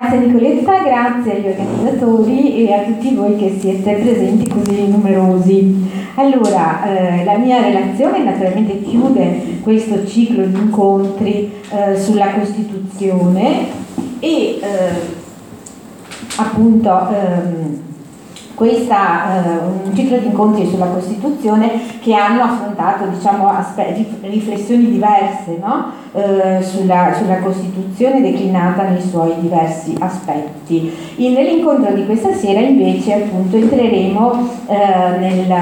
Grazie Nicoletta, grazie agli organizzatori e a tutti voi che siete presenti così numerosi. Allora, eh, la mia relazione naturalmente chiude questo ciclo di incontri eh, sulla Costituzione e eh, appunto ehm, questa, eh, un ciclo di incontri sulla Costituzione che hanno affrontato diciamo, riflessioni diverse no? eh, sulla, sulla, Costituzione declinata nei suoi diversi aspetti. In, nell'incontro di questa sera invece appunto entreremo eh, nel,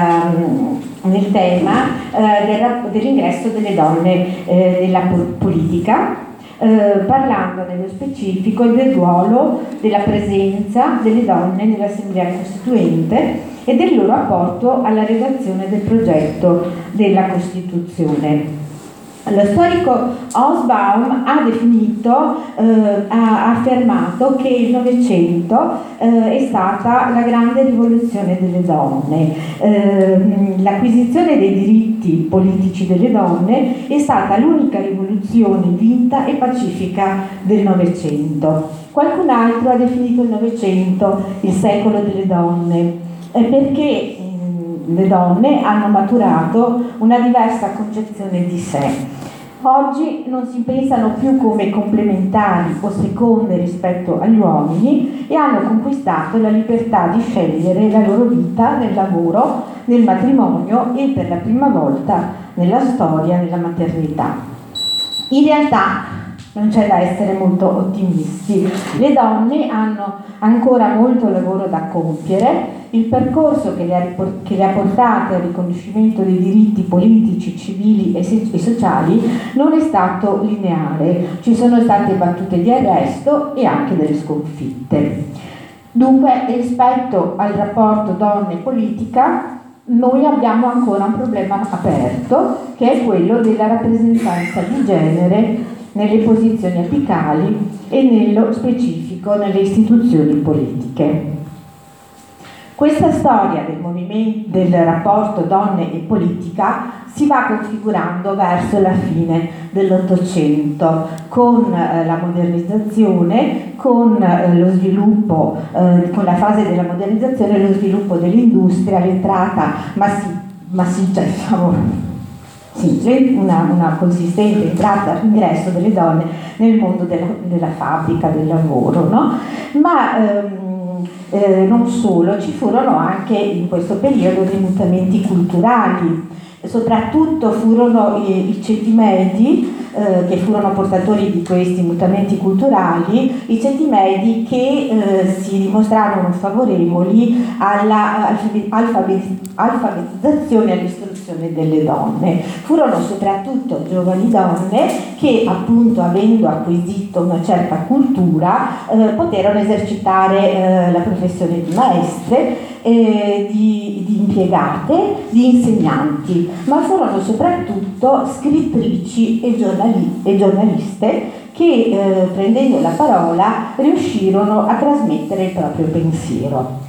nel, tema eh, del, dell'ingresso delle donne eh, nella politica eh, parlando nello specifico del ruolo della presenza delle donne nell'Assemblea Costituente e del loro apporto alla redazione del progetto della Costituzione. Lo storico Osbaum ha definito, eh, ha affermato che il Novecento eh, è stata la grande rivoluzione delle donne. Eh, l'acquisizione dei diritti politici delle donne è stata l'unica rivoluzione vinta e pacifica del Novecento. Qualcun altro ha definito il Novecento il secolo delle donne eh, perché le donne hanno maturato una diversa concezione di sé. Oggi non si pensano più come complementari o seconde rispetto agli uomini e hanno conquistato la libertà di scegliere la loro vita nel lavoro, nel matrimonio e per la prima volta nella storia, nella maternità. In realtà non c'è da essere molto ottimisti. Le donne hanno ancora molto lavoro da compiere, il percorso che le ha, che le ha portate al riconoscimento dei diritti politici, civili e, e sociali non è stato lineare, ci sono state battute di arresto e anche delle sconfitte. Dunque, rispetto al rapporto donne-politica, noi abbiamo ancora un problema aperto, che è quello della rappresentanza di genere nelle posizioni apicali e nello specifico nelle istituzioni politiche. Questa storia del, del rapporto donne e politica si va configurando verso la fine dell'Ottocento con eh, la modernizzazione, con eh, lo sviluppo, eh, con la fase della modernizzazione e lo sviluppo dell'industria, l'entrata massi- massiccia, diciamo, sì, una, una, consistente entrata, ingresso delle donne nel mondo della, della fabbrica, del lavoro, no? Ma ehm, eh, non solo, ci furono anche in questo periodo dei mutamenti culturali, soprattutto furono i, ceti medi eh, che furono portatori di questi mutamenti culturali, i ceti medi che eh, si dimostrarono favorevoli alla alfabetizzazione e all'istruzione delle donne. Furono soprattutto giovani donne che appunto avendo acquisito una certa cultura eh, poterono esercitare eh, la professione di maestre eh, di, di, impiegate, di insegnanti, ma furono soprattutto scrittrici e, giornali, e giornaliste che eh, prendendo la parola riuscirono a trasmettere il proprio pensiero.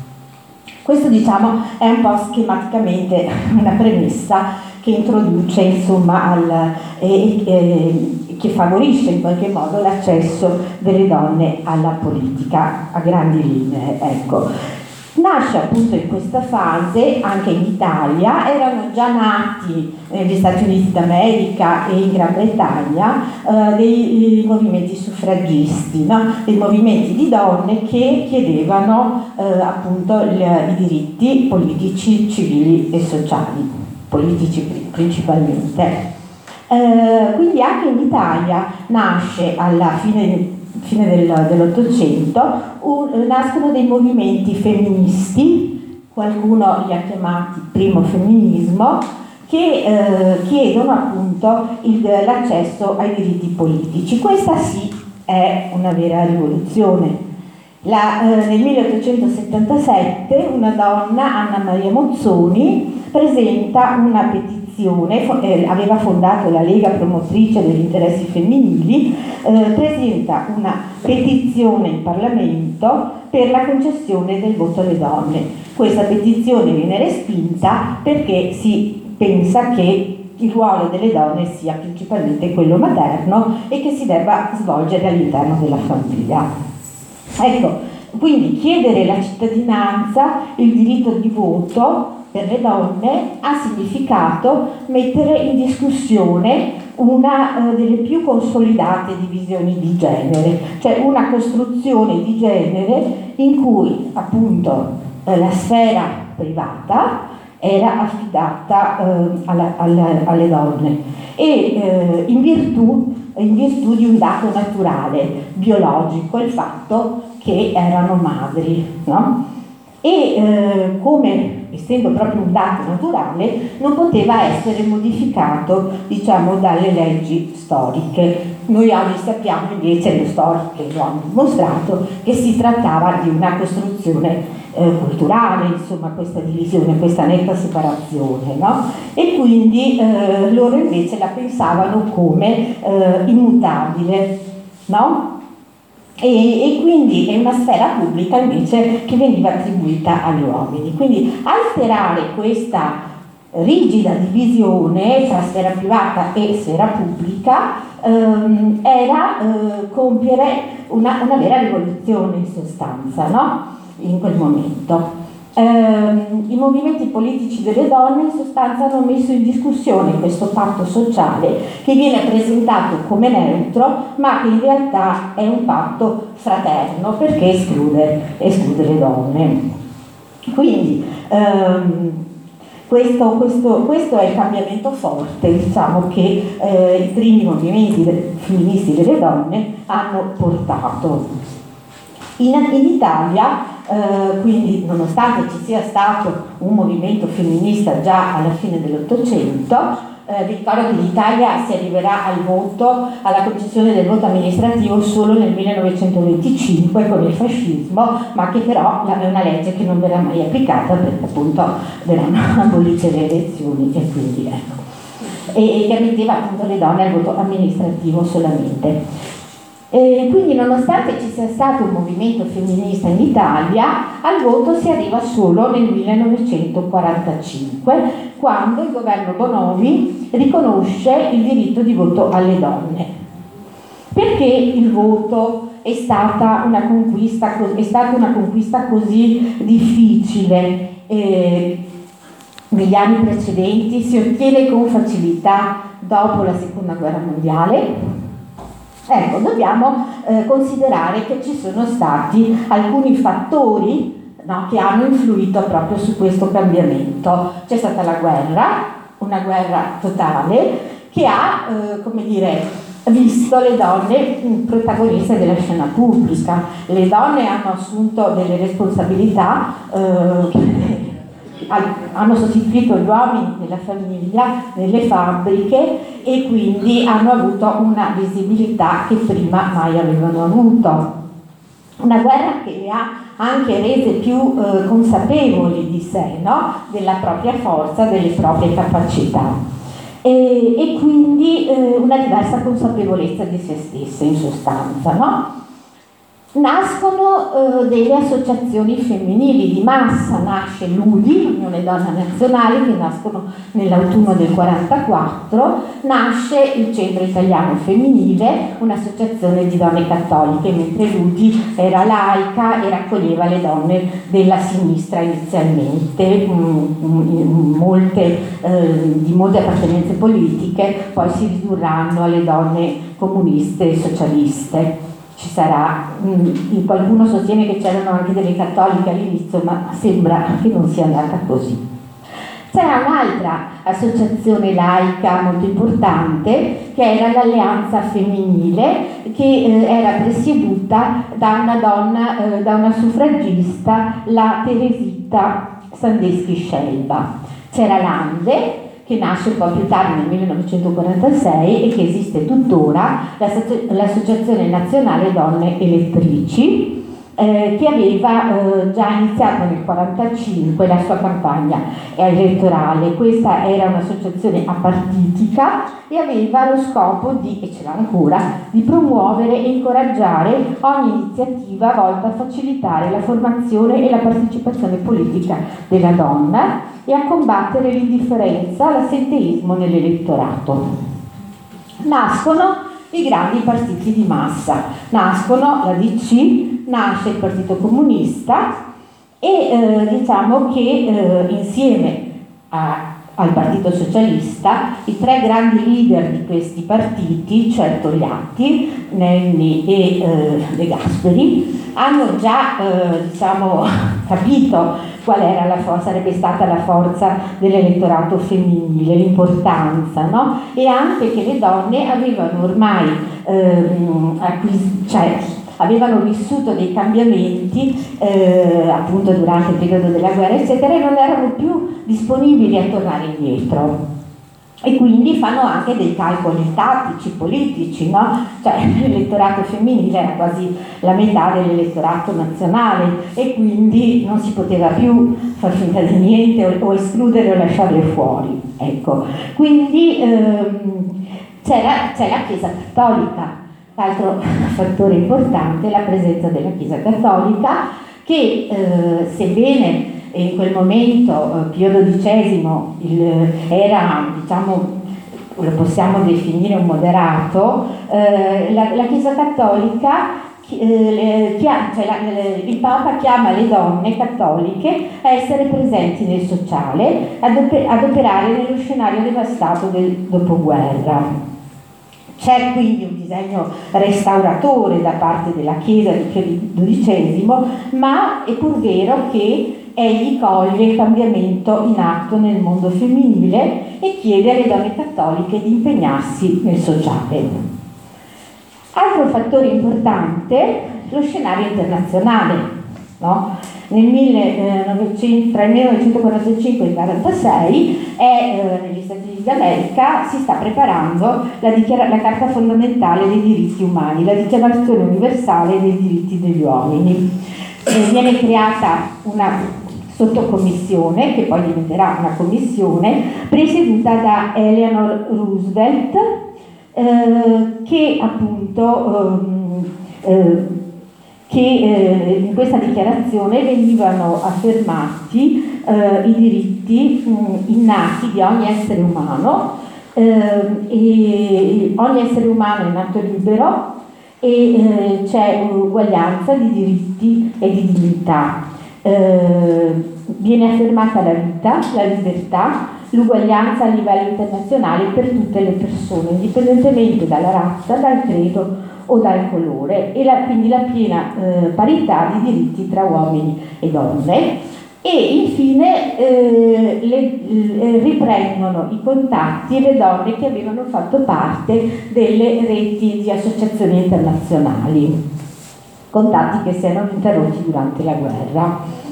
Questo diciamo è un po' schematicamente una premessa che introduce insomma al, eh, eh, che favorisce in qualche modo l'accesso delle donne alla politica a grandi linee. Ecco. Nasce appunto in questa fase anche in Italia, erano già nati negli Stati Uniti d'America e in Gran Bretagna eh, dei, movimenti suffragisti, no? dei movimenti di donne che chiedevano eh, appunto il, i diritti politici, civili e sociali, politici principalmente. Eh, quindi anche in Italia nasce alla fine fine del, dell'Ottocento, nascono dei movimenti femministi, qualcuno li ha chiamati primo femminismo, che eh, chiedono appunto il, l'accesso ai diritti politici. Questa sì è una vera rivoluzione. La, eh, nel 1877 una donna, Anna Maria Mozzoni, presenta una petizione eh, aveva fondato la Lega promotrice degli interessi femminili, eh, presenta una petizione in Parlamento per la concessione del voto alle donne. Questa petizione viene respinta perché si pensa che il ruolo delle donne sia principalmente quello materno e che si debba svolgere all'interno della famiglia. Ecco, quindi chiedere la cittadinanza, il diritto di voto per le donne ha significato mettere in discussione una eh, delle più consolidate divisioni di genere, cioè una costruzione di genere in cui appunto eh, la sfera privata era affidata eh, alla, alla, alle donne e eh, in virtù, in virtù di un dato naturale, biologico, il fatto che erano madri. No? E eh, come essendo proprio un dato naturale, non poteva essere modificato diciamo, dalle leggi storiche. Noi oggi sappiamo invece, le storiche lo hanno dimostrato, che si trattava di una costruzione eh, culturale, insomma, questa divisione, questa netta separazione, no? E quindi eh, loro invece la pensavano come eh, immutabile, no? E, e, quindi è una sfera pubblica invece che veniva attribuita agli uomini. Quindi alterare questa rigida divisione tra sfera privata e sfera pubblica ehm, era eh, compiere una, una, vera rivoluzione in sostanza, no? in quel momento. Eh, I movimenti politici delle donne in sostanza hanno messo in discussione questo patto sociale che viene presentato come neutro ma che in realtà è un patto fraterno perché esclude, esclude le donne. Quindi ehm, questo, questo, questo, è il cambiamento forte diciamo, che eh, i primi movimenti femministi delle donne hanno portato. In, in Italia eh, quindi nonostante ci sia stato un movimento femminista già alla fine dell'Ottocento, eh, ricordo che l'Italia si arriverà al voto, alla concessione del voto amministrativo solo nel 1925 con il fascismo, ma che però è una legge che non verrà mai applicata perché appunto verranno abolite le elezioni e quindi ecco. E, e che metteva appunto le donne al voto amministrativo solamente. E quindi nonostante ci sia stato un movimento femminista in Italia, al voto si arriva solo nel 1945, quando il governo Bonomi riconosce il diritto di voto alle donne. Perché il voto è stata una conquista, stata una conquista così difficile? Eh, negli anni precedenti si ottiene con facilità dopo la seconda guerra mondiale, Ecco, dobbiamo eh, considerare che ci sono stati alcuni fattori no, che hanno influito proprio su questo cambiamento. C'è stata la guerra, una guerra totale, che ha, eh, come dire, visto le donne protagoniste della scena pubblica. Le donne hanno assunto delle responsabilità eh, hanno sostituito gli uomini nella famiglia, nelle fabbriche e quindi hanno avuto una visibilità che prima mai avevano avuto. Una guerra che le ha anche rese più eh, consapevoli di sé, no? della propria forza, delle proprie capacità. E, e quindi eh, una diversa consapevolezza di se stesse in sostanza. No? Nascono eh, delle associazioni femminili di massa, nasce l'UDI, l'Unione Donna Nazionale, che nascono nell'autunno del 44, nasce il Centro Italiano Femminile, un'associazione di donne cattoliche, mentre l'UDI era laica e raccoglieva le donne della sinistra inizialmente, mh, mh, molte, eh, di molte appartenenze politiche, poi si ridurranno alle donne comuniste e socialiste ci sarà, qualcuno sostiene che c'erano anche delle cattoliche all'inizio, ma sembra che non sia andata così. C'era un'altra associazione laica molto importante che era l'Alleanza Femminile che eh, era presieduta da una donna, eh, da una suffragista, la Teresita Sandeschi Scelba. C'era Lande che nasce un po' più tardi nel 1946 e che esiste tuttora, l'Associazione Nazionale Donne Elettrici, eh, che aveva eh, già iniziato nel 1945 la sua campagna elettorale. Questa era un'associazione apartitica e aveva lo scopo di, e ce l'ha ancora, di promuovere e incoraggiare ogni iniziativa volta a facilitare la formazione e la partecipazione politica della donna e a combattere l'indifferenza, l'assenteismo nell'elettorato. Nascono i grandi partiti di massa. Nascono la DC, nasce il Partito Comunista e eh, diciamo che eh, insieme a al Partito Socialista, i tre grandi leader di questi partiti, cioè Togliatti, Nenni e eh, De Gasperi, hanno già eh, diciamo, capito qual era la for- sarebbe stata la forza dell'elettorato femminile, l'importanza, no? e anche che le donne avevano ormai ehm, acquis- cioè, avevano vissuto dei cambiamenti eh, appunto durante il periodo della guerra eccetera e non erano più disponibili a tornare indietro e quindi fanno anche dei calcoli tattici, politici, no? Cioè l'elettorato femminile era quasi la metà dell'elettorato nazionale e quindi non si poteva più far finta di niente o, o escludere o lasciarle fuori. Ecco. Quindi ehm, c'è, la, Chiesa Cattolica L'altro fattore importante è la presenza della Chiesa Cattolica che eh, sebbene in quel momento eh, Pio XII il, era, diciamo, lo possiamo definire un moderato, eh, la, la, Chiesa Cattolica eh, cioè la, il Papa chiama le donne cattoliche a essere presenti nel sociale, ad operare nello scenario devastato del dopoguerra. C'è quindi un disegno restauratore da parte della Chiesa di Pio XII, ma è pur vero che egli coglie il cambiamento in atto nel mondo femminile e chiede alle donne cattoliche di impegnarsi nel sociale. Altro fattore importante, lo scenario internazionale. No? Nel 1900, tra il 1945 e il 1946 eh, negli Stati Uniti d'America si sta preparando la, la, Carta fondamentale dei diritti umani, la Dichiarazione universale dei diritti degli uomini. Eh, viene creata una sottocommissione, che poi diventerà una commissione, presieduta da Eleanor Roosevelt, eh, che appunto ehm, eh, che eh, in questa dichiarazione venivano affermati eh, i diritti mh, mm, innati di ogni essere umano eh, e ogni essere umano è nato libero e eh, c'è un'uguaglianza di diritti e di dignità. Eh, viene affermata la vita, la libertà, l'uguaglianza a livello internazionale per tutte le persone, indipendentemente dalla razza, dal credo o dal colore e la, quindi la piena eh, parità di diritti tra uomini e donne e infine eh, le, eh, riprendono i contatti le donne che avevano fatto parte delle reti di associazioni internazionali, contatti che si erano interrotti durante la guerra.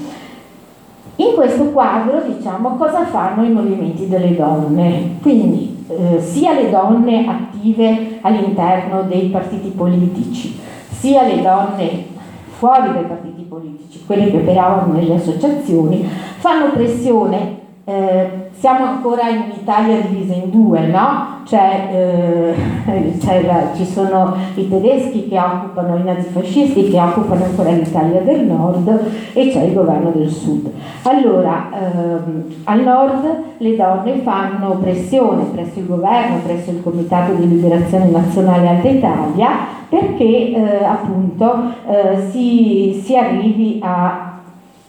In questo quadro diciamo cosa fanno i movimenti delle donne, quindi eh, sia le donne attive all'interno dei partiti politici, sia le donne fuori dai partiti politici, quelle che operavano nelle associazioni, fanno pressione eh, siamo ancora in Italia divisa in due, no? Cioè, eh, cioè la, ci sono i tedeschi che occupano, i nazifascisti che occupano ancora l'Italia del nord e c'è il governo del sud. Allora, ehm, al nord le donne fanno pressione presso il governo, presso il Comitato di Liberazione Nazionale Alta Italia perché eh, appunto eh, si, si arrivi a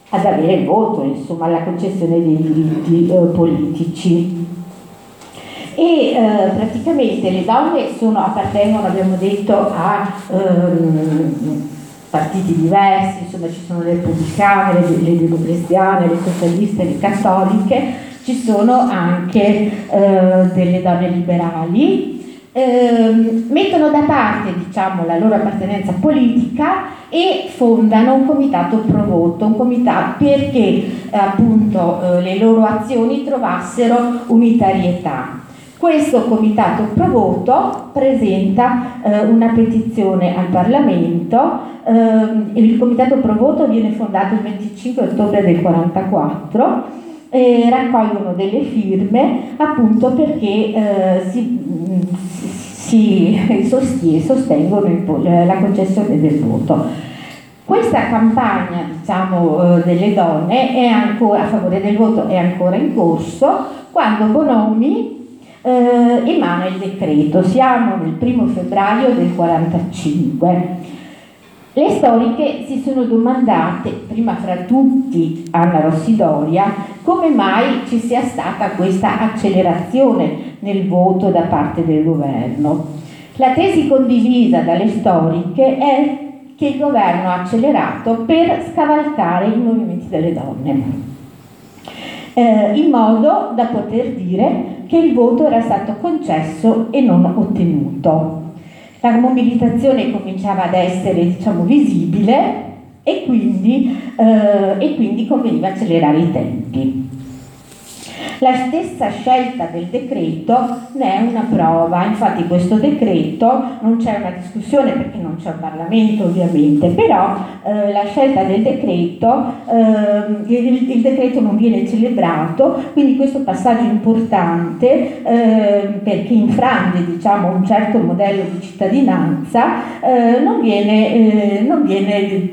ad avere il voto, insomma, alla concessione dei diritti eh, politici. E eh, praticamente le donne sono, appartengono, abbiamo detto, a ehm, partiti diversi, insomma ci sono le repubblicane, le, le democristiane, le socialiste, le cattoliche, ci sono anche eh, delle donne liberali eh, mettono da parte diciamo, la loro appartenenza politica e fondano un comitato pro voto, un comitato perché eh, appunto eh, le loro azioni trovassero unitarietà. Questo comitato pro voto presenta eh, una petizione al Parlamento, ehm, il comitato pro voto viene fondato il 25 ottobre del 1944 e raccolgono delle firme appunto perché eh, si, si sostiene, sostengono il, la concessione del voto. Questa campagna diciamo, eh, delle donne ancora, a favore del voto è ancora in corso quando Bonomi eh, emana il decreto, siamo nel primo febbraio del 45. Le storiche si sono domandate, prima fra tutti Anna Rossidoria, come mai ci sia stata questa accelerazione nel voto da parte del governo. La tesi condivisa dalle storiche è che il governo ha accelerato per scavalcare i movimenti delle donne, eh, in modo da poter dire che il voto era stato concesso e non ottenuto la mobilitazione cominciava ad essere diciamo, visibile e quindi, eh, e quindi conveniva accelerare i tempi. La stessa scelta del decreto ne è una prova, infatti questo decreto non c'è una discussione perché non c'è un Parlamento ovviamente, però eh, la scelta del decreto, eh, il, il, decreto non viene celebrato, quindi questo passaggio importante eh, perché infrange diciamo, un certo modello di cittadinanza eh, non viene, eh, non, viene,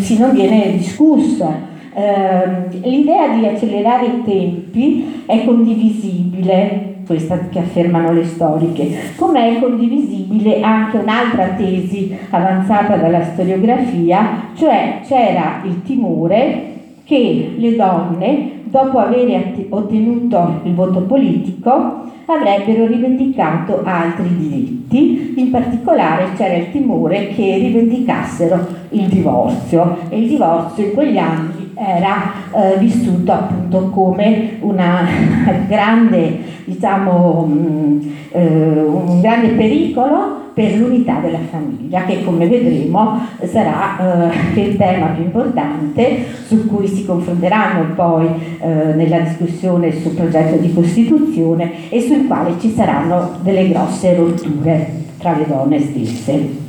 sì, non viene discusso. Ehm, l'idea di accelerare i tempi è condivisibile, questa che affermano le storiche, come è condivisibile anche un'altra tesi avanzata dalla storiografia, cioè c'era il timore che le donne, dopo aver ottenuto il voto politico, avrebbero rivendicato altri diritti, in particolare c'era il timore che rivendicassero il divorzio e il divorzio in quegli anni era eh, vissuto appunto come una grande, diciamo, mh, mm, eh, un grande pericolo per l'unità della famiglia, che come vedremo sarà eh, il tema più importante su cui si confronteranno poi eh, nella discussione sul progetto di Costituzione e sul quale ci saranno delle grosse rotture tra le donne stesse.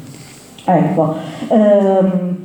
Ecco, ehm,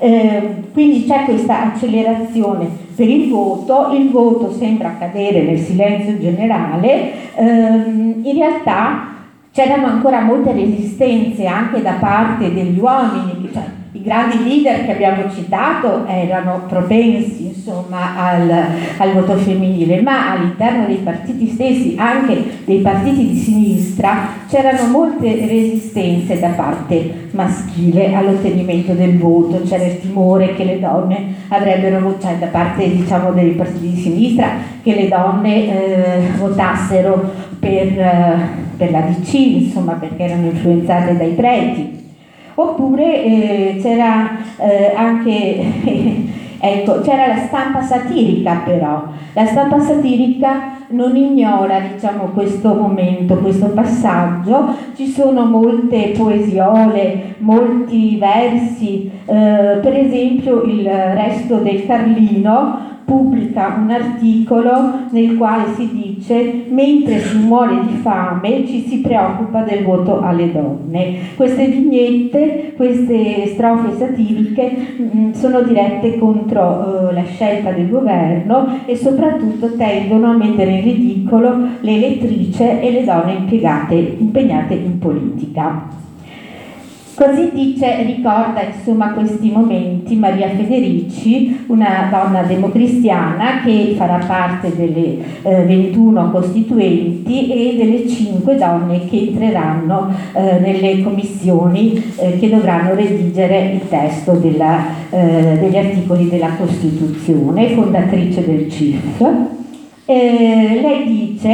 eh, quindi c'è questa accelerazione. Per il voto, il voto sembra cadere nel silenzio generale, ehm, in realtà c'erano ancora molte resistenze anche da parte degli uomini, cioè, i grandi leader che abbiamo citato erano propensi insomma, al, al, voto femminile, ma all'interno dei partiti stessi, anche dei partiti di sinistra, c'erano molte resistenze da parte maschile all'ottenimento del voto, c'era il timore che le donne avrebbero, cioè da parte diciamo, dei partiti di sinistra, che le donne eh, votassero per, eh, per la DC, insomma, perché erano influenzate dai preti Oppure eh, c'era eh, anche, ecco, c'era la stampa satirica però, la stampa satirica non ignora diciamo, questo momento, questo passaggio, ci sono molte poesiole, molti versi, eh, per esempio il resto del Carlino pubblica un articolo nel quale si dice mentre si muore di fame ci si preoccupa del voto alle donne. Queste vignette, queste strofe satiriche mm, sono dirette contro uh, la scelta del governo e soprattutto tendono a mettere in ridicolo le elettrici e le donne impegnate in politica. Così dice, ricorda insomma questi momenti Maria Federici, una donna democristiana che farà parte delle eh, 21 costituenti e delle 5 donne che entreranno eh, nelle commissioni eh, che dovranno redigere il testo della, eh, degli articoli della Costituzione, fondatrice del CIF. Eh, lei dice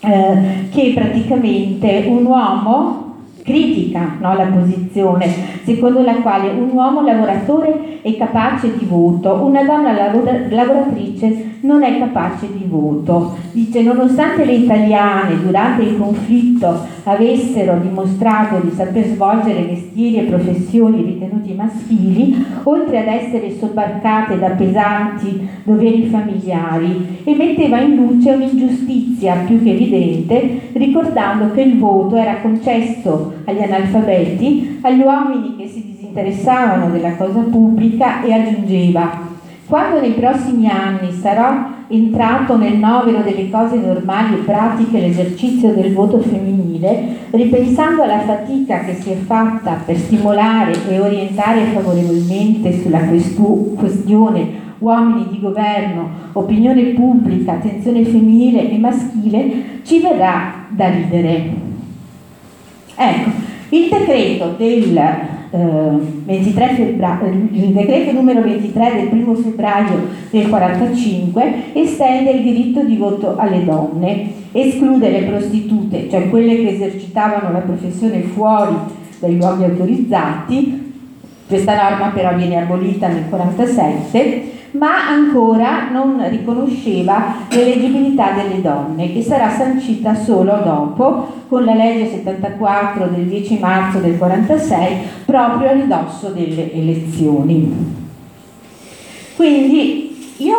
eh, che praticamente un uomo critica no, la posizione secondo la quale un uomo lavoratore è capace di voto, una donna lavoratrice non è capace di voto. Dice, nonostante le italiane durante il conflitto avessero dimostrato di saper svolgere mestieri e professioni ritenuti maschili, oltre ad essere sobbarcate da pesanti doveri familiari, emetteva in luce un'ingiustizia più che evidente, ricordando che il voto era concesso agli analfabeti, agli uomini che si disinteressavano della cosa pubblica e aggiungeva quando nei prossimi anni sarò entrato nel novero delle cose normali e pratiche l'esercizio del voto femminile, ripensando alla fatica che si è fatta per stimolare e orientare favorevolmente sulla questione uomini di governo, opinione pubblica, attenzione femminile e maschile, ci verrà da ridere. Ecco, il decreto del febbraio, il decreto numero 23 del 1 febbraio del 45 estende il diritto di voto alle donne, esclude le prostitute, cioè quelle che esercitavano la professione fuori dai luoghi autorizzati, questa norma però viene abolita nel 47 ma ancora non riconosceva l'eleggibilità delle donne, che sarà sancita solo dopo con la legge 74 del 10 marzo del 46, proprio a ridosso delle elezioni. Quindi io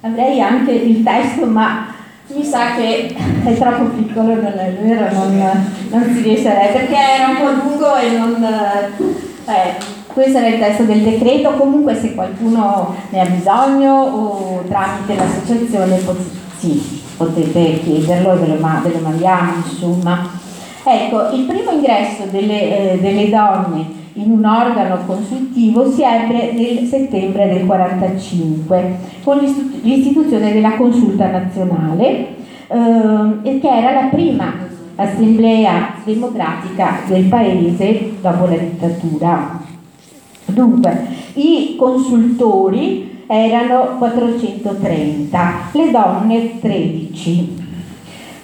avrei anche il testo, ma mi sa che è troppo piccolo, non è vero, non, non si riesce a perché era un po' lungo e non... Eh, questo era il testo del decreto, comunque se qualcuno ne ha bisogno o tramite l'associazione sì, potete chiederlo e ve lo, ve lo mandiamo insomma. Ecco, il primo ingresso delle, eh, delle donne in un organo consultivo si ebbe nel settembre del 1945 con l'istituzione della consulta nazionale eh, che era la prima assemblea democratica del paese dopo la dittatura. Dunque, i consultori erano 430, le donne 13.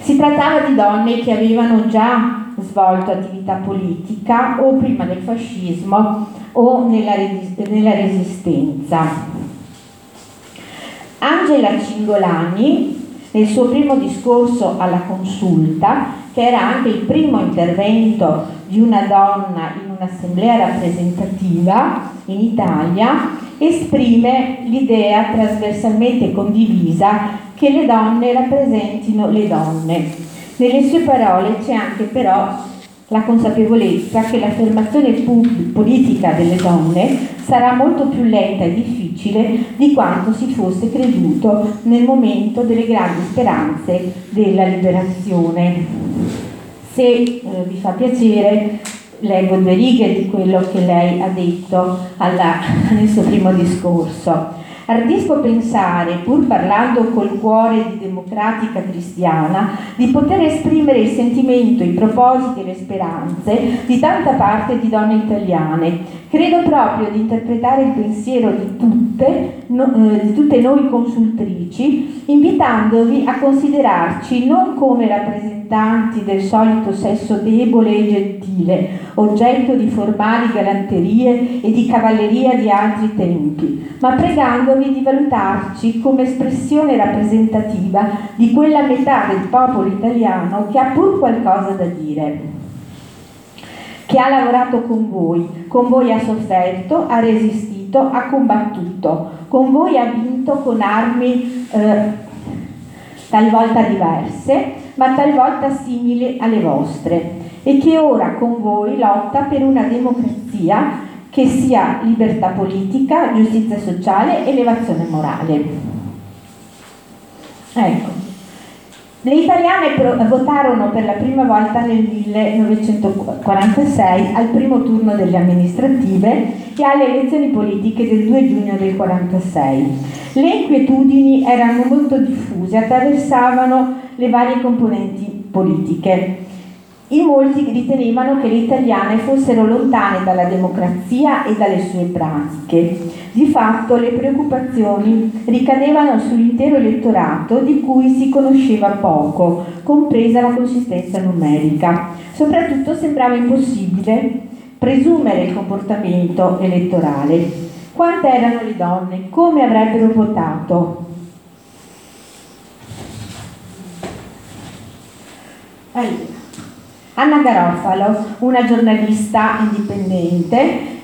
Si trattava di donne che avevano già svolto attività politica o prima del fascismo o nella, nella resistenza. Angela Cingolani, nel suo primo discorso alla consulta, che era anche il primo intervento di una donna in un'assemblea rappresentativa in Italia, esprime l'idea trasversalmente condivisa che le donne rappresentino le donne. Nelle sue parole c'è anche però la consapevolezza che l'affermazione politica delle donne sarà molto più lenta e difficile di quanto si fosse creduto nel momento delle grandi speranze della liberazione. Se eh, vi fa piacere, leggo due righe di quello che lei ha detto alla, nel suo primo discorso. Ardisco pensare, pur parlando col cuore di democratica cristiana, di poter esprimere il sentimento, i propositi e le speranze di tanta parte di donne italiane. Credo proprio di interpretare il pensiero di tutte, no, eh, di tutte noi consultrici, invitandovi a considerarci non come rappresentanti del solito sesso debole e gentile, oggetto di formali galanterie e di cavalleria di altri tempi, ma pregandovi di valutarci come espressione rappresentativa di quella metà del popolo italiano che ha pur qualcosa da dire, che ha lavorato con voi, con voi ha sofferto, ha resistito, ha combattuto, con voi ha vinto con armi eh, talvolta diverse, ma talvolta simili alle vostre, e che ora con voi lotta per una democrazia che sia libertà politica, giustizia sociale, elevazione morale. Ecco. Le italiane votarono per la prima volta nel 1946 al primo turno delle amministrative e alle elezioni politiche del 2 giugno del 1946. Le inquietudini erano molto diffuse, attraversavano le varie componenti politiche. In molti ritenevano che le italiane fossero lontane dalla democrazia e dalle sue pratiche. Di fatto le preoccupazioni ricadevano sull'intero elettorato di cui si conosceva poco, compresa la consistenza numerica. Soprattutto sembrava impossibile presumere il comportamento elettorale. Quante erano le donne? Come avrebbero votato? Allora. Anna Garofalo, una giornalista indipendente,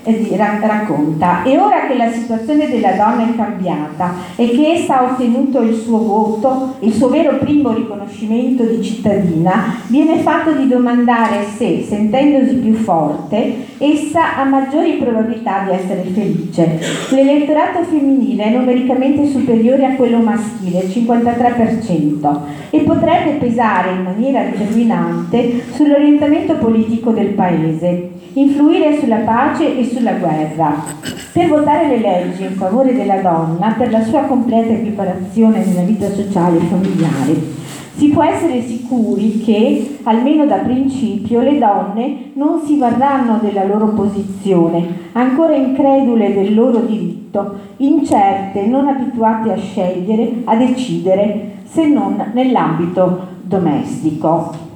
racconta e ora che la situazione della donna è cambiata e che essa ha ottenuto il suo voto, il suo vero primo riconoscimento di cittadina, viene fatto di domandare se, sentendosi più forte, essa ha maggiori probabilità di essere felice. L'elettorato femminile è numericamente superiore a quello maschile, il 53%, e potrebbe pesare in maniera determinante sull'orientamento politico del paese. Influire sulla pace e sulla guerra. Per votare le leggi in favore della donna, per la sua completa equiparazione nella vita sociale e familiare, si può essere sicuri che, almeno da principio, le donne non si varranno della loro posizione, ancora incredule del loro diritto, incerte, non abituate a scegliere, a decidere, se non nell'ambito domestico.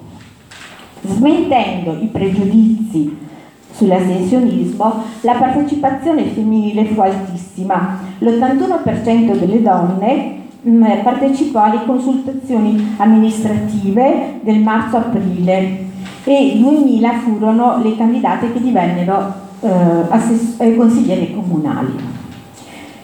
Smentendo i pregiudizi sull'astensionismo, la partecipazione femminile fu altissima. L'81% delle donne Mm, partecipò alle consultazioni amministrative del marzo-aprile e 2000 furono le candidate che divennero eh, assess- eh, consiglieri comunali.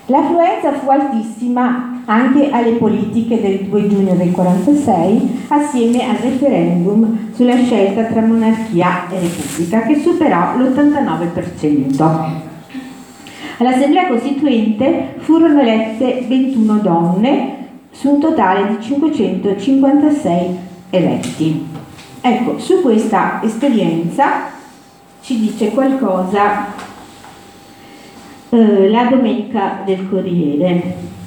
L'affluenza fu altissima anche alle politiche del 2 giugno del 1946 assieme al referendum sulla scelta tra monarchia e repubblica che superò l'89%. All'Assemblea Costituente furono elette 21 donne su un totale di 556 eletti. Ecco, su questa esperienza ci dice qualcosa eh, la domenica del Corriere.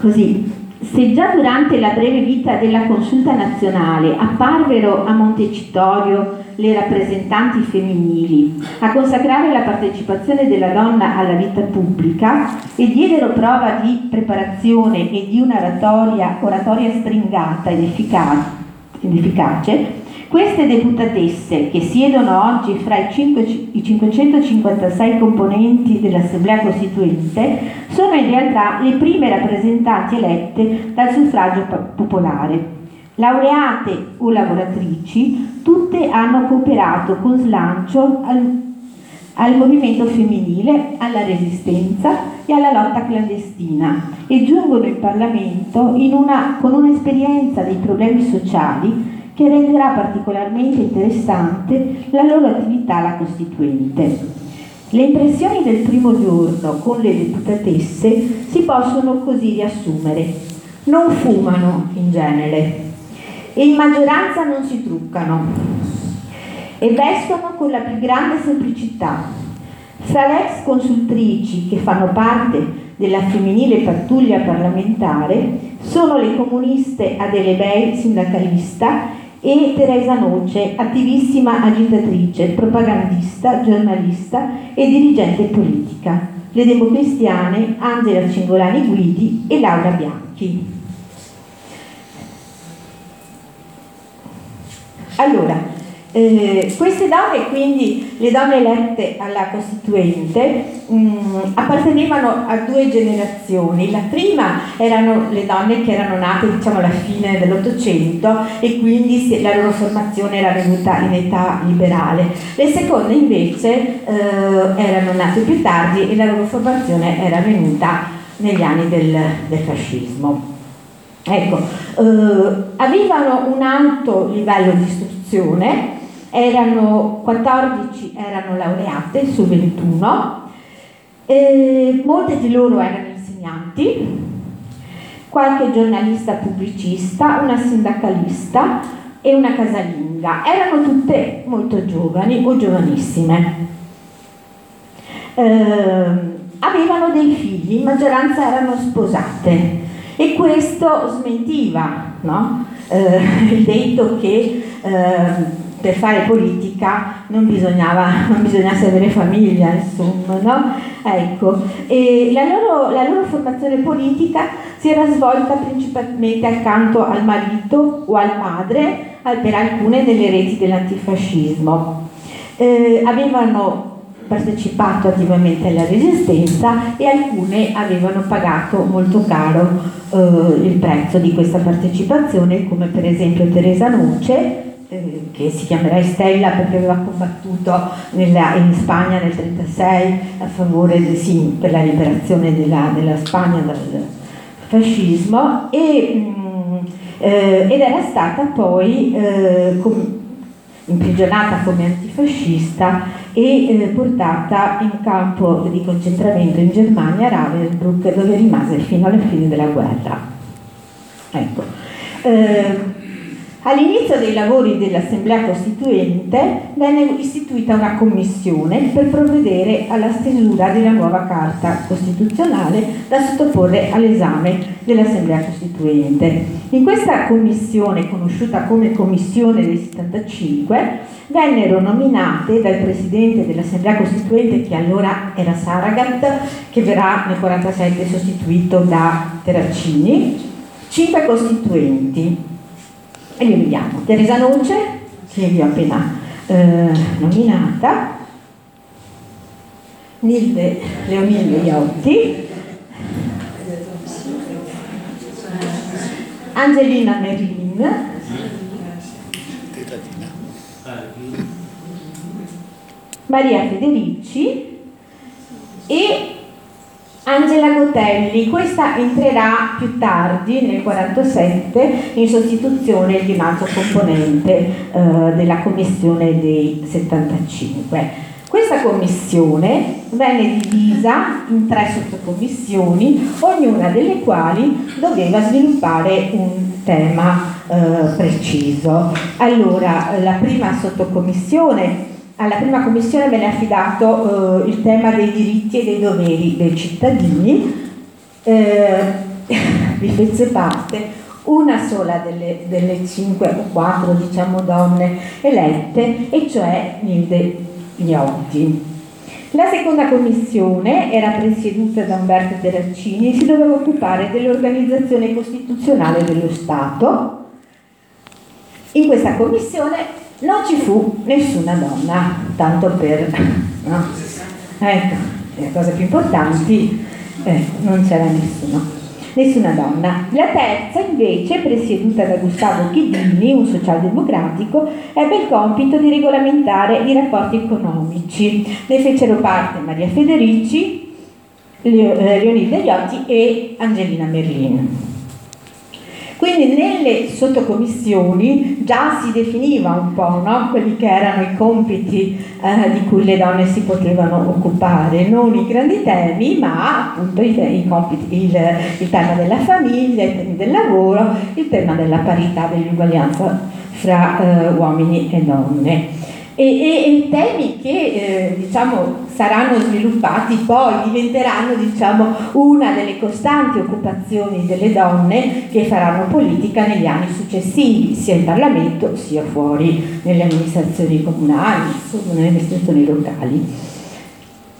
Così, se già durante la breve vita della consulta nazionale apparvero a Montecitorio le rappresentanti femminili a consacrare la partecipazione della donna alla vita pubblica e diedero prova di preparazione e di una oratoria, oratoria stringata ed efficace queste deputatesse, che siedono oggi fra i, 5, i 556 componenti dell'Assemblea Costituente, sono in realtà le prime rappresentanti elette dal suffragio popolare. Laureate o lavoratrici, tutte hanno cooperato con slancio al, al movimento femminile, alla resistenza e alla lotta clandestina e giungono in Parlamento in una, con un'esperienza dei problemi sociali che renderà particolarmente interessante la loro attività alla Costituente. Le impressioni del primo giorno con le deputatesse si possono così riassumere. Non fumano in genere, e in maggioranza non si truccano e vestono con la più grande semplicità. Fra le ex consultrici che fanno parte della femminile pattuglia parlamentare sono le comuniste Adele Bei, sindacalista, e Teresa Noce, attivissima agitatrice, propagandista, giornalista e dirigente politica, le democristiane Angela Cingolani Guidi e Laura Bianchi. Allora, eh, queste donne, quindi le donne elette alla Costituente, mh, mm, appartenevano a due generazioni. La prima erano le donne che erano nate diciamo alla fine dell'Ottocento e quindi la loro formazione era venuta in età liberale. Le seconde invece eh, erano nate più tardi e la loro formazione era venuta negli anni del, del fascismo. Ecco, eh, avevano un alto livello di istruzione, erano 14 erano laureate su 21, eh, molte di loro erano insegnanti, qualche giornalista pubblicista, una sindacalista e una casalinga. Erano tutte molto giovani o giovanissime. Eh, avevano dei figli, in maggioranza erano sposate e questo smentiva no? eh, il detto che eh, per fare politica non bisognava, non bisognasse avere famiglia, insomma, no? Ecco, e la loro, la loro formazione politica si era svolta principalmente accanto al marito o al padre per alcune delle reti dell'antifascismo. Eh, avevano partecipato attivamente alla resistenza e alcune avevano pagato molto caro eh, il prezzo di questa partecipazione, come per esempio Teresa Noce, eh, che si chiamerà Estella perché aveva combattuto nella, in Spagna nel 1936 a favore de, sì, per la liberazione della, della Spagna dal fascismo e, mh, mm, eh, ed era stata poi eh, com, imprigionata come antifascista e eh, portata in campo di concentramento in Germania, Ravensbrück, dove rimase fino alla fine della guerra. Ecco. All'inizio dei lavori dell'Assemblea Costituente venne istituita una commissione per provvedere alla stesura della nuova Carta Costituzionale da sottoporre all'esame dell'Assemblea Costituente. In questa commissione, conosciuta come Commissione dei 75, vennero nominate dal Presidente dell'Assemblea Costituente, che allora era Saragat, che verrà nel 1947 sostituito da Terracini, cinque costituenti e li vediamo. Teresa Noce, che vi ho appena eh, nominata, Nilde Leonilde Iotti, Angelina Merlin, Maria Federici. E Angela Gotelli, questa entrerà più tardi nel 1947 in sostituzione di un altro componente eh, della commissione dei 75. Questa commissione venne divisa in tre sottocommissioni, ognuna delle quali doveva sviluppare un tema eh, preciso. Allora, la prima sottocommissione alla prima commissione venne affidato eh, il tema dei diritti e dei doveri dei cittadini, eh, vi fece parte una sola delle, delle, cinque o quattro diciamo, donne elette, e cioè Nilde Gnocchi. La seconda commissione era presieduta da Umberto Terracini e si doveva occupare dell'organizzazione costituzionale dello Stato. In questa commissione non ci fu nessuna donna, tanto per... No? Ecco, le cose più importanti, eh, non c'era nessuno, nessuna donna. La terza invece, presieduta da Gustavo Chidini, un socialdemocratico, ebbe il compito di regolamentare i rapporti economici. Ne fecero parte Maria Federici, eh, Leonida Iotti e Angelina Merlin. Quindi nelle sottocommissioni già si definiva un po' no? quelli che erano i compiti eh, di cui le donne si potevano occupare, non i grandi temi, ma appunto i, i compiti, il, il, tema della famiglia, i temi del lavoro, il tema della parità, dell'uguaglianza fra eh, uomini e donne e, e, e temi che eh, diciamo, saranno sviluppati poi, diventeranno diciamo, una delle costanti occupazioni delle donne che faranno politica negli anni successivi, sia in Parlamento sia fuori nelle amministrazioni comunali, nelle amministrazioni locali.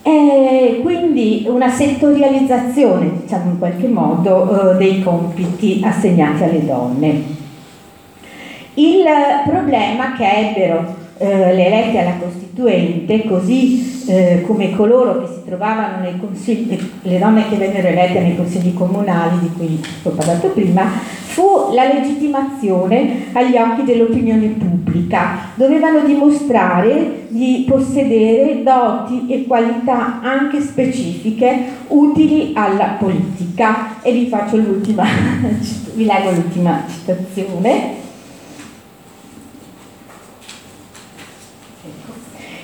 E quindi una settorializzazione, diciamo in qualche modo, eh, dei compiti assegnati alle donne. Il problema che ebbero eh, le elette alla Costituente, così eh, come coloro che si trovavano nei consigli, le donne che vennero elette nei consigli comunali di cui ho parlato prima, fu la legittimazione agli occhi dell'opinione pubblica. Dovevano dimostrare di possedere doti e qualità anche specifiche utili alla politica. E vi faccio l'ultima, vi leggo l'ultima citazione.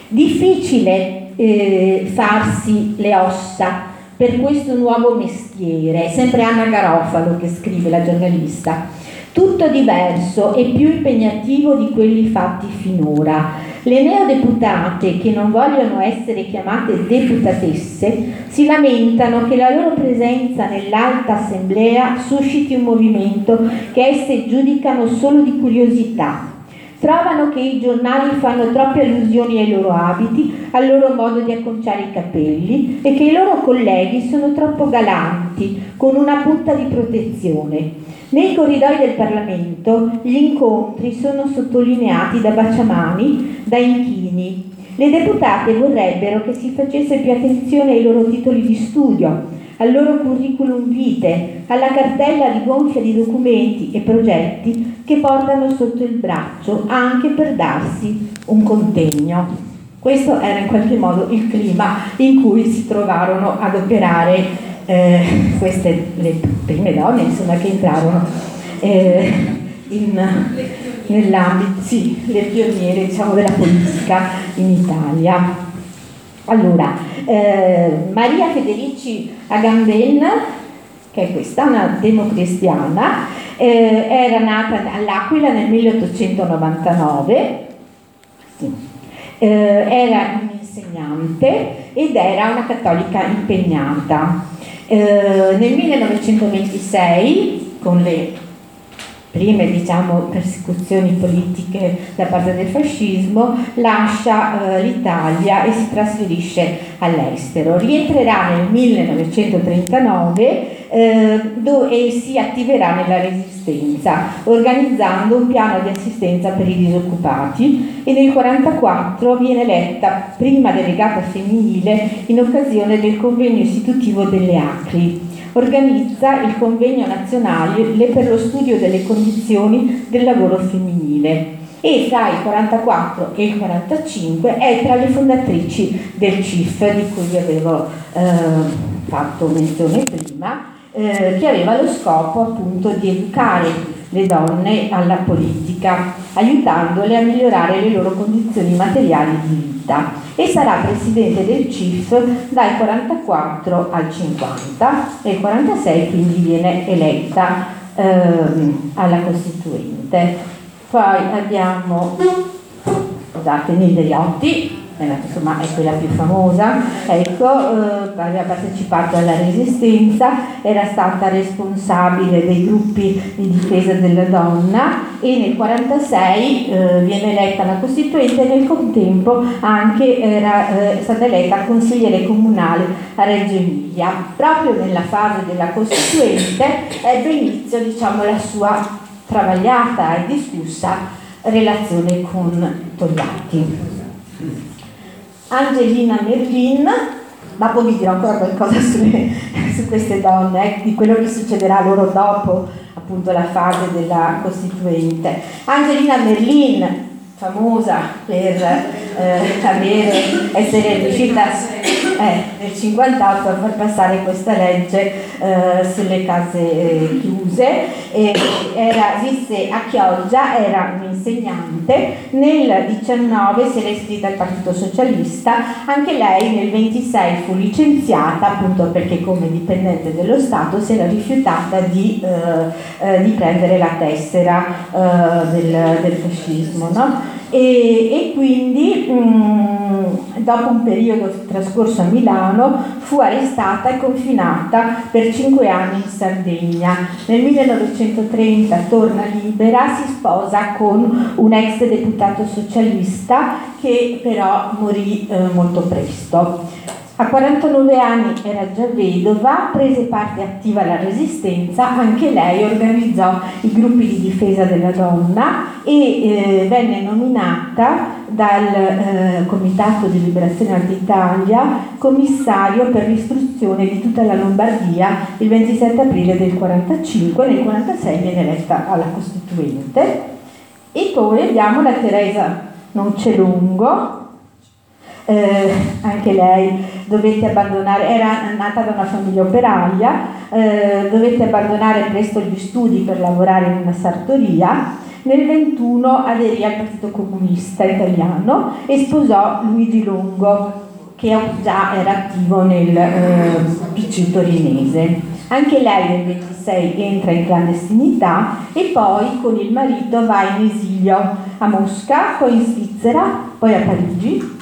Difficile eh, farsi le ossa per questo nuovo mestiere, è sempre Anna Garofalo che scrive, la giornalista. Tutto diverso e più impegnativo di quelli fatti finora. Le neodeputate, che non vogliono essere chiamate deputatesse, si lamentano che la loro presenza nell'alta assemblea susciti un movimento che esse giudicano solo di curiosità, Trovano che i giornali fanno troppe allusioni ai loro abiti, al loro modo di acconciare i capelli e che i loro colleghi sono troppo galanti, con una punta di protezione. Nei corridoi del Parlamento gli incontri sono sottolineati da baciamani, da inchini. Le deputate vorrebbero che si facesse più attenzione ai loro titoli di studio, al loro curriculum vitae, alla cartella di gonfia di documenti e progetti che portano sotto il braccio anche per darsi un contegno. Questo era in qualche modo il clima in cui si trovarono ad operare eh, queste le prime donne insomma, che entrarono eh, nell'ambito, sì, le pioniere diciamo, della politica in Italia. Allora, eh, Maria Federici Agamben, che è questa, una democristiana, Eh, era nata all'Aquila nel 1899, sì. eh, era un'insegnante ed era una cattolica impegnata. Eh, nel 1926, con le prime diciamo, persecuzioni politiche da parte del fascismo, lascia eh, l'Italia e si trasferisce all'estero. Rientrerà nel 1939 eh, e si attiverà nella resistenza, organizzando un piano di assistenza per i disoccupati. E nel 1944 viene eletta prima delegata femminile in occasione del convegno istitutivo delle ACRI. Organizza il convegno nazionale per lo studio delle condizioni del lavoro femminile. E tra il 44 e il 45 è tra le fondatrici del CIF di cui vi avevo eh, fatto menzione prima, eh, che aveva lo scopo appunto di educare le donne alla politica, aiutandole a migliorare le loro condizioni materiali di vita e sarà presidente del CIF dal 44 al 50 e il 46 quindi viene eletta ehm, alla Costituente. Poi abbiamo, scusate, Nildeiotti, insomma è quella più famosa, ecco, eh, aveva partecipato alla resistenza, era stata responsabile dei gruppi di difesa della donna e nel 1946 eh, viene eletta alla Costituente e nel contempo anche era eh, stata eletta consigliere comunale a Reggio Emilia. Proprio nella fase della Costituente ebbe inizio diciamo, la sua travagliata e discussa relazione con Togliatti. Angelina Merlin, ma poi vi dirò ancora qualcosa sulle, su queste donne, eh, di quello che succederà loro dopo appunto la fase della Costituente. Angelina Merlin, famosa per eh, avere, essere riuscita nel 58 a far passare questa legge eh, sulle case eh, chiuse. era, visse a Chioggia, era un'insegnante, nel 19 si era iscritta al Partito Socialista, anche lei nel 26 fu licenziata appunto perché come dipendente dello Stato si era rifiutata di, eh, eh, di prendere la tessera eh, del, del fascismo. No? E, e, quindi mh, mm, dopo un periodo trascorso a Milano fu arrestata e confinata per cinque anni in Sardegna. Nel 1930 torna libera, si sposa con un ex deputato socialista che però morì eh, molto presto. A 49 anni era già vedova, prese parte attiva alla resistenza, anche lei organizzò i gruppi di difesa della donna e eh, venne nominata dal eh, Comitato di Liberazione d'Italia commissario per l'istruzione di tutta la Lombardia il 27 aprile del 45, nel 46 viene eletta alla Costituente. E poi abbiamo la Teresa Noncelungo eh, anche lei dovette abbandonare, era nata da una famiglia operaia, eh, dovette abbandonare presto gli studi per lavorare in una sartoria. Nel 21 aderì al Partito Comunista Italiano e sposò Luigi Longo, che già era attivo nel eh, PC torinese. Anche lei nel 26 entra in clandestinità e poi con il marito va in esilio a Mosca, poi in Svizzera, poi a Parigi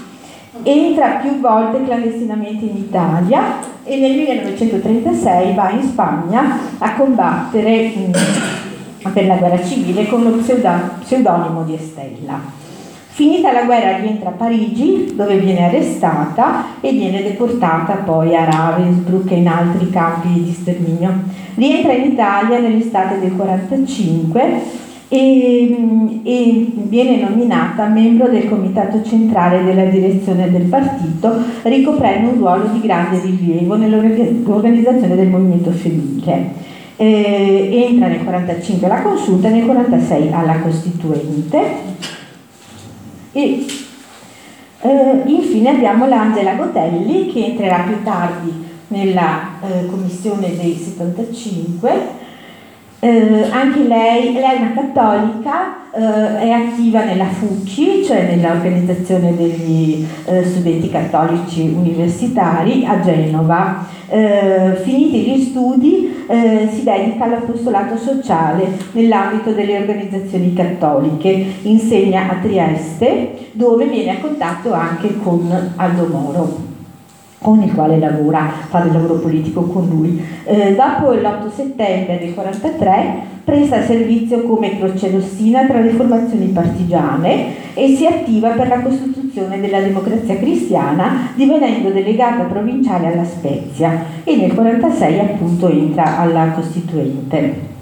entra più volte clandestinamente in Italia e nel 1936 va in Spagna a combattere mm, per la guerra civile con lo pseudonimo di Estella. Finita la guerra rientra a Parigi dove viene arrestata e viene deportata poi a Ravensbrück e in altri campi di sterminio. Rientra in Italia nell'estate del 1945 e, e, viene nominata membro del comitato centrale della direzione del partito, ricoprendo un ruolo di grande rilievo nell'organizzazione del movimento femminile. Eh, entra nel 1945 alla consulta e nel 1946 alla costituente. E eh, infine abbiamo l'Angela Gotelli che entrerà più tardi nella eh, commissione dei 75 eh, anche lei, lei, è una cattolica, eh, è attiva nella FUCI, cioè nell'organizzazione degli eh, studenti cattolici universitari a Genova. eh, finiti gli studi eh, si dedica all'apostolato sociale nell'ambito delle organizzazioni cattoliche, insegna a Trieste dove viene a contatto anche con Aldo Moro con il quale lavora, fa del lavoro politico con lui. Eh, dopo l'8 settembre del 1943 presta servizio come croce rossina tra le formazioni partigiane e si attiva per la costituzione della democrazia cristiana divenendo delegata provinciale alla Spezia e nel 1946 appunto entra alla Costituente.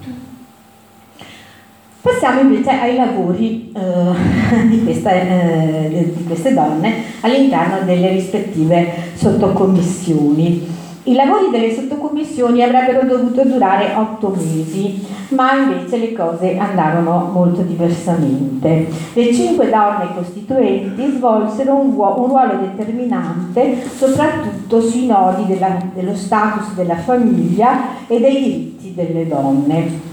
Passiamo invece ai lavori eh, di, questa, eh, di, queste donne all'interno delle rispettive sottocommissioni. I lavori delle sottocommissioni avrebbero dovuto durare otto mesi, ma invece le cose andarono molto diversamente. Le cinque donne costituenti svolsero un, un ruolo determinante soprattutto sui nodi della, dello status della famiglia e dei diritti delle donne.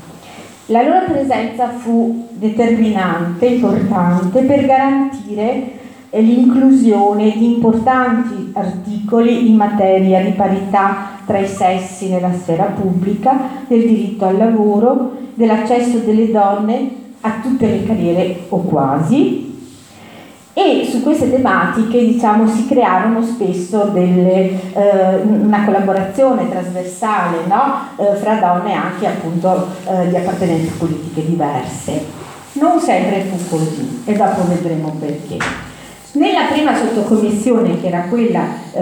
La loro presenza fu determinante, importante per garantire l'inclusione di importanti articoli in materia di parità tra i sessi nella sfera pubblica, del diritto al lavoro, dell'accesso delle donne a tutte le carriere o quasi, e su queste tematiche diciamo, si crearono spesso delle, eh, una collaborazione trasversale no? eh, fra donne anche appunto eh, di appartenenze politiche diverse. Non sempre fu così e dopo vedremo perché. Nella prima sottocommissione, che era quella eh,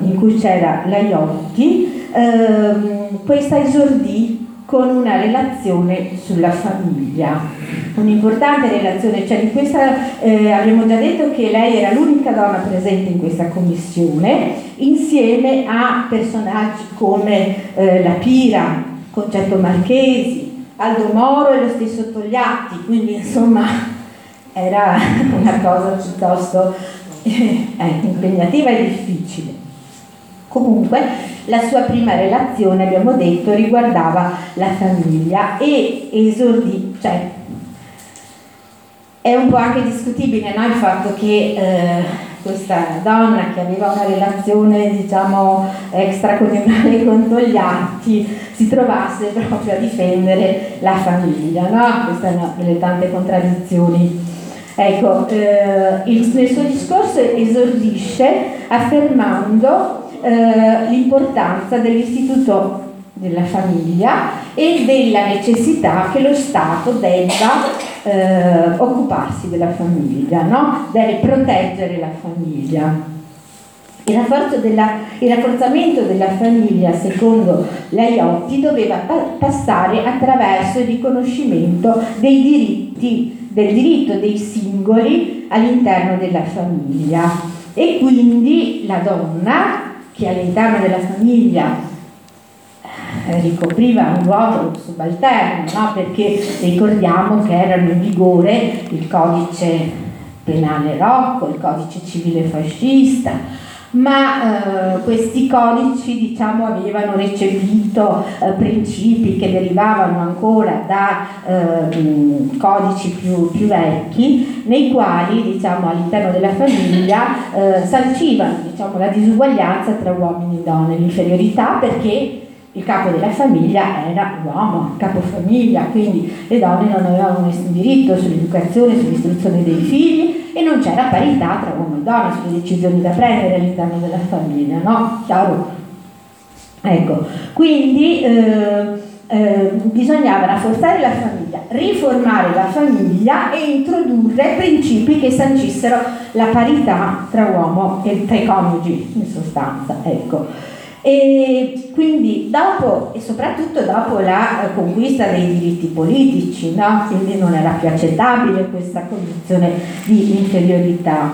in cui c'era la Iotti, ehm, questa esordì con una relazione sulla famiglia, un'importante relazione, cioè di questa eh, abbiamo già detto che lei era l'unica donna presente in questa commissione, insieme a personaggi come eh, La Pira, Concetto Marchesi, Aldo Moro e lo stesso Togliatti, quindi insomma era una cosa piuttosto eh, impegnativa e difficile. Comunque la sua prima relazione, abbiamo detto, riguardava la famiglia e esordì, cioè è un po' anche discutibile no? il fatto che eh, questa donna che aveva una relazione diciamo extraconiugale con Togliatti si trovasse proprio a difendere la famiglia, no? Questa è una delle tante contraddizioni. Ecco, eh, il, nel suo discorso esordisce affermando eh, l'importanza dell'istituto della famiglia e della necessità che lo Stato debba eh, occuparsi della famiglia, no? deve proteggere la famiglia. Il, della, il, rafforzamento della famiglia, secondo Laiotti, doveva pa- passare attraverso il riconoscimento dei diritti, del diritto dei singoli all'interno della famiglia e quindi la donna che all'interno della famiglia eh, ricopriva un ruolo subalterno, no? perché ricordiamo che erano in vigore il codice penale Rocco, il codice civile fascista, ma eh, questi codici diciamo, avevano recepito eh, principi che derivavano ancora da eh, codici più, più, vecchi, nei quali diciamo, all'interno della famiglia eh, sancivano diciamo, la disuguaglianza tra uomini e donne, l'inferiorità perché il capo della famiglia era l'uomo, il capofamiglia, quindi le donne non avevano nessun diritto sull'educazione, sull'istruzione dei figli e non c'era parità tra uomo e donna sulle decisioni da prendere all'interno della famiglia, no? Chiaro? Ecco, quindi eh, eh, bisognava rafforzare la famiglia, riformare la famiglia e introdurre principi che sancissero la parità tra uomo e tra i coniugi, in sostanza, ecco. E quindi dopo, e soprattutto dopo la eh, conquista dei diritti politici, no? quindi non era più accettabile questa condizione di inferiorità.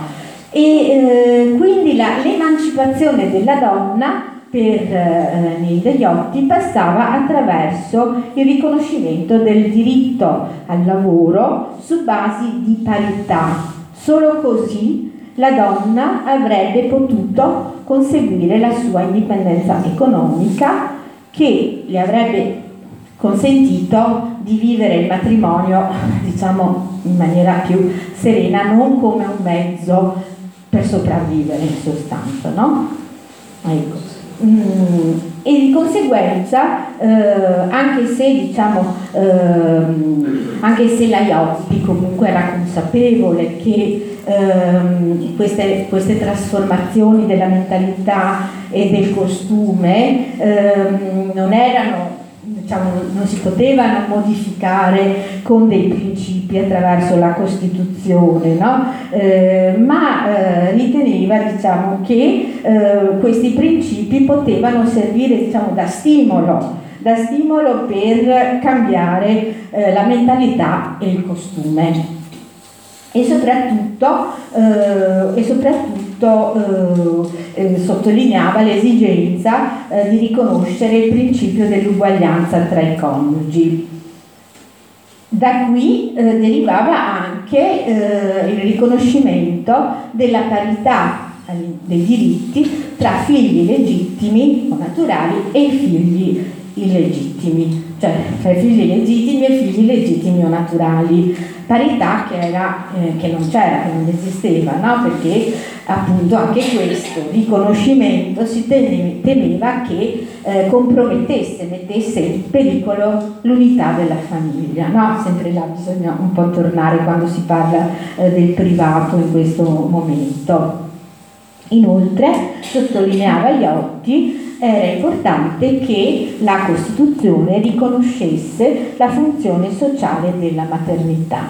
E eh, quindi la, l'emancipazione della donna per eh, Nilde Iotti passava attraverso il riconoscimento del diritto al lavoro su basi di parità. Solo così la donna avrebbe potuto conseguire la sua indipendenza economica che le avrebbe consentito di vivere il matrimonio diciamo in maniera più serena, non come un mezzo per sopravvivere in sostanza, no? Ecco. Mm e di conseguenza eh, anche se diciamo ehm, anche se la Iotti comunque era consapevole che ehm, queste, queste, trasformazioni della mentalità e del costume ehm, non erano diciamo, non si potevano modificare con dei principi attraverso la Costituzione, no? eh, ma eh, riteneva diciamo, che eh, questi principi potevano servire diciamo, da stimolo da stimolo per cambiare eh, la mentalità e il costume e soprattutto, eh, e soprattutto eh, eh, sottolineava l'esigenza eh, di riconoscere il principio dell'uguaglianza tra i coniugi. Da qui eh, derivava anche eh, il riconoscimento della parità dei diritti tra figli legittimi o naturali e figli illegittimi, cioè tra figli legittimi e figli legittimi o naturali parità che, era, eh, che non c'era, che non esisteva, no? perché appunto anche questo riconoscimento si temeva che eh, compromettesse, mettesse in pericolo l'unità della famiglia. No? Sempre là bisogna un po' tornare quando si parla eh, del privato in questo momento. Inoltre, sottolineava Iotti, era importante che la Costituzione riconoscesse la funzione sociale della maternità.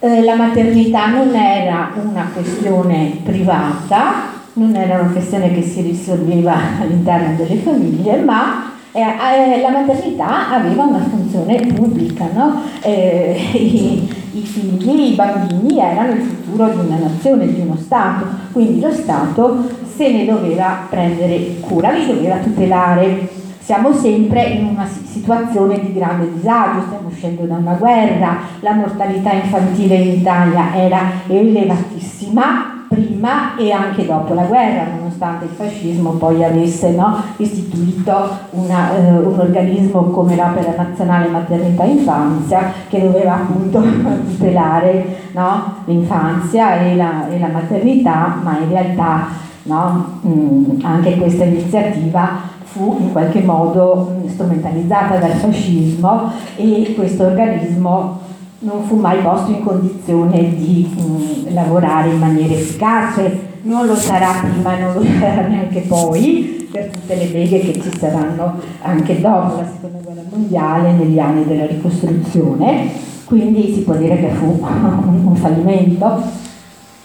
Eh, la maternità non era una questione privata, non era una questione che si risolveva all'interno delle famiglie, ma eh, eh, la maternità aveva una funzione pubblica, no? eh, i, figli, i bambini erano il futuro di una nazione, di uno Stato, quindi lo Stato se ne doveva prendere cura, li doveva tutelare. Siamo sempre in una situazione di grande disagio, stiamo uscendo da una guerra, la mortalità infantile in Italia era elevatissima, prima e anche dopo la guerra, nonostante il fascismo poi avesse no, istituito una, eh, un organismo come l'Opera Nazionale Maternità e Infanzia che doveva appunto tutelare no, l'infanzia e la, e la, maternità, ma in realtà no, mh, anche questa iniziativa fu in qualche modo strumentalizzata dal fascismo e questo organismo non fu mai posto in condizione di mh, mm, lavorare in maniera efficace, non lo sarà prima non lo sarà neanche poi per tutte le beghe che ci saranno anche dopo la seconda guerra mondiale, negli anni della ricostruzione, quindi si può dire che fu un fallimento.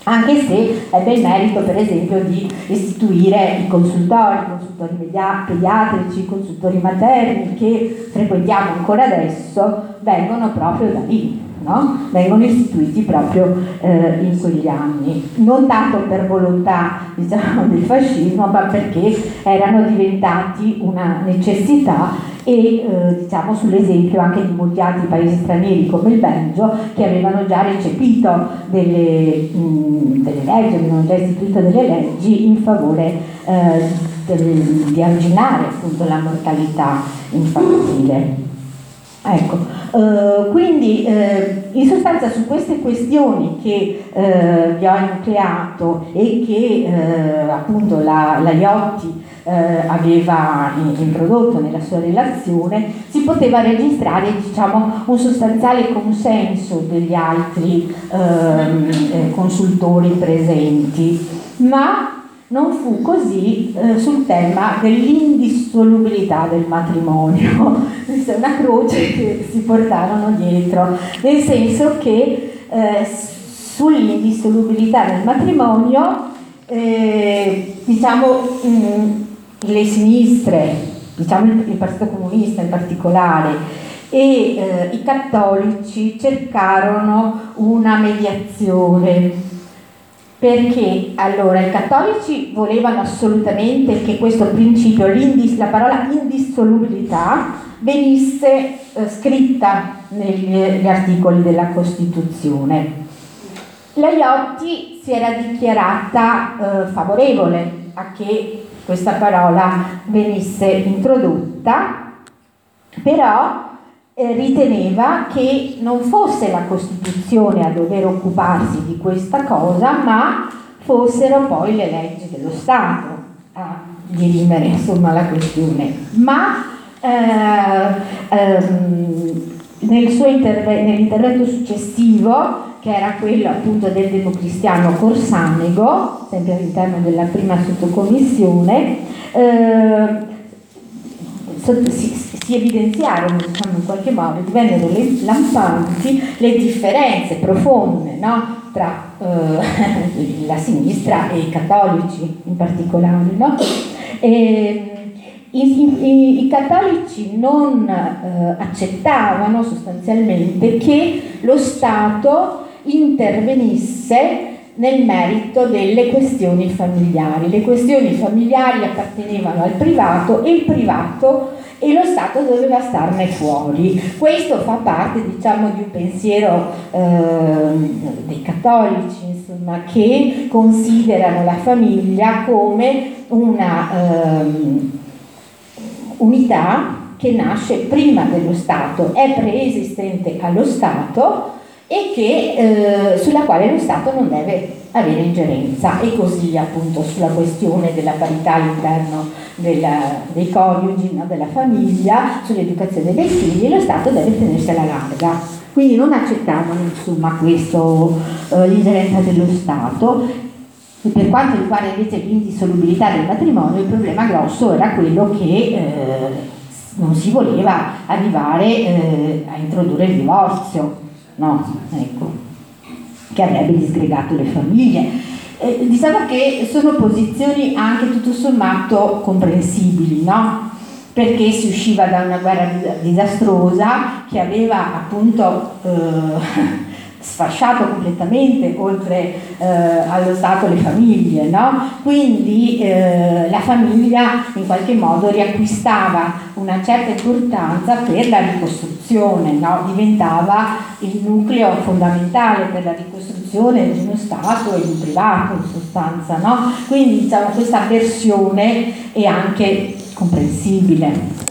Anche se ebbe il merito per esempio di istituire i consultori, i consultori pediatrici, i consultori materni che frequentiamo ancora adesso, vengono proprio da lì, no? vengono istituiti proprio eh, in quegli anni, non tanto per volontà diciamo, del fascismo, ma perché erano diventati una necessità e eh, diciamo sull'esempio anche di molti altri paesi stranieri come il Belgio che avevano già recepito delle, mh, delle leggi, avevano già istituito delle leggi in favore eh, del, di arginare appunto la mortalità infantile. Ecco, eh, quindi eh, in sostanza su queste questioni che eh, vi ho enucleato e che eh, appunto la, la Iotti eh, aveva introdotto nella sua relazione, si poteva registrare diciamo, un sostanziale consenso degli altri ehm, eh, consultori presenti, ma non fu così eh, sul tema dell'indissolubilità del matrimonio. Questa è una croce che si portarono dietro, nel senso che eh, sull'indissolubilità del matrimonio, eh, diciamo, mh, mm, le sinistre, diciamo il, il, Partito Comunista in particolare, e eh, i cattolici cercarono una mediazione perché allora i cattolici volevano assolutamente che questo principio, la parola indissolubilità, venisse eh, scritta negli articoli della Costituzione. La Iotti si era dichiarata eh, favorevole a che questa parola venisse introdotta, però eh, riteneva che non fosse la Costituzione a dover occuparsi di questa cosa, ma fossero poi le leggi dello Stato a dirimere insomma, la questione, ma eh, ehm, nel interve- nell'intervento successivo, che era quello appunto del democristiano Corsanego, sempre all'interno della prima sottocommissione, eh, si, si, evidenziarono diciamo, in qualche modo, divennero lampanti le differenze profonde no? tra eh, la sinistra e i cattolici in particolare. No? E, i, i, i, cattolici non eh, accettavano sostanzialmente che lo Stato intervenisse nel merito delle questioni familiari. Le questioni familiari appartenevano al privato e il privato e lo Stato doveva starne fuori. Questo fa parte diciamo, di un pensiero eh, dei cattolici insomma, che considerano la famiglia come una eh, unità che nasce prima dello Stato, è preesistente allo Stato e che, eh, sulla quale lo Stato non deve avere ingerenza e così appunto sulla questione della parità all'interno della, dei coniugi, no, della famiglia, sull'educazione dei figli, lo Stato deve tenersi alla larga. Quindi non accettavano insomma questo, eh, l'ingerenza dello Stato. E per quanto riguarda invece l'indissolubilità del matrimonio, il problema grosso era quello che eh, non si voleva arrivare eh, a introdurre il divorzio no? Ecco, che avrebbe disgregato le famiglie. Eh, diciamo che sono posizioni anche tutto sommato comprensibili, no? Perché si usciva da una guerra disastrosa che aveva appunto eh, sfasciato completamente oltre eh, allo Stato le famiglie, no? quindi eh, la famiglia in qualche modo riacquistava una certa importanza per la ricostruzione, no? diventava il nucleo fondamentale per la ricostruzione di uno Stato e di un privato in sostanza, no? quindi diciamo, questa versione è anche comprensibile.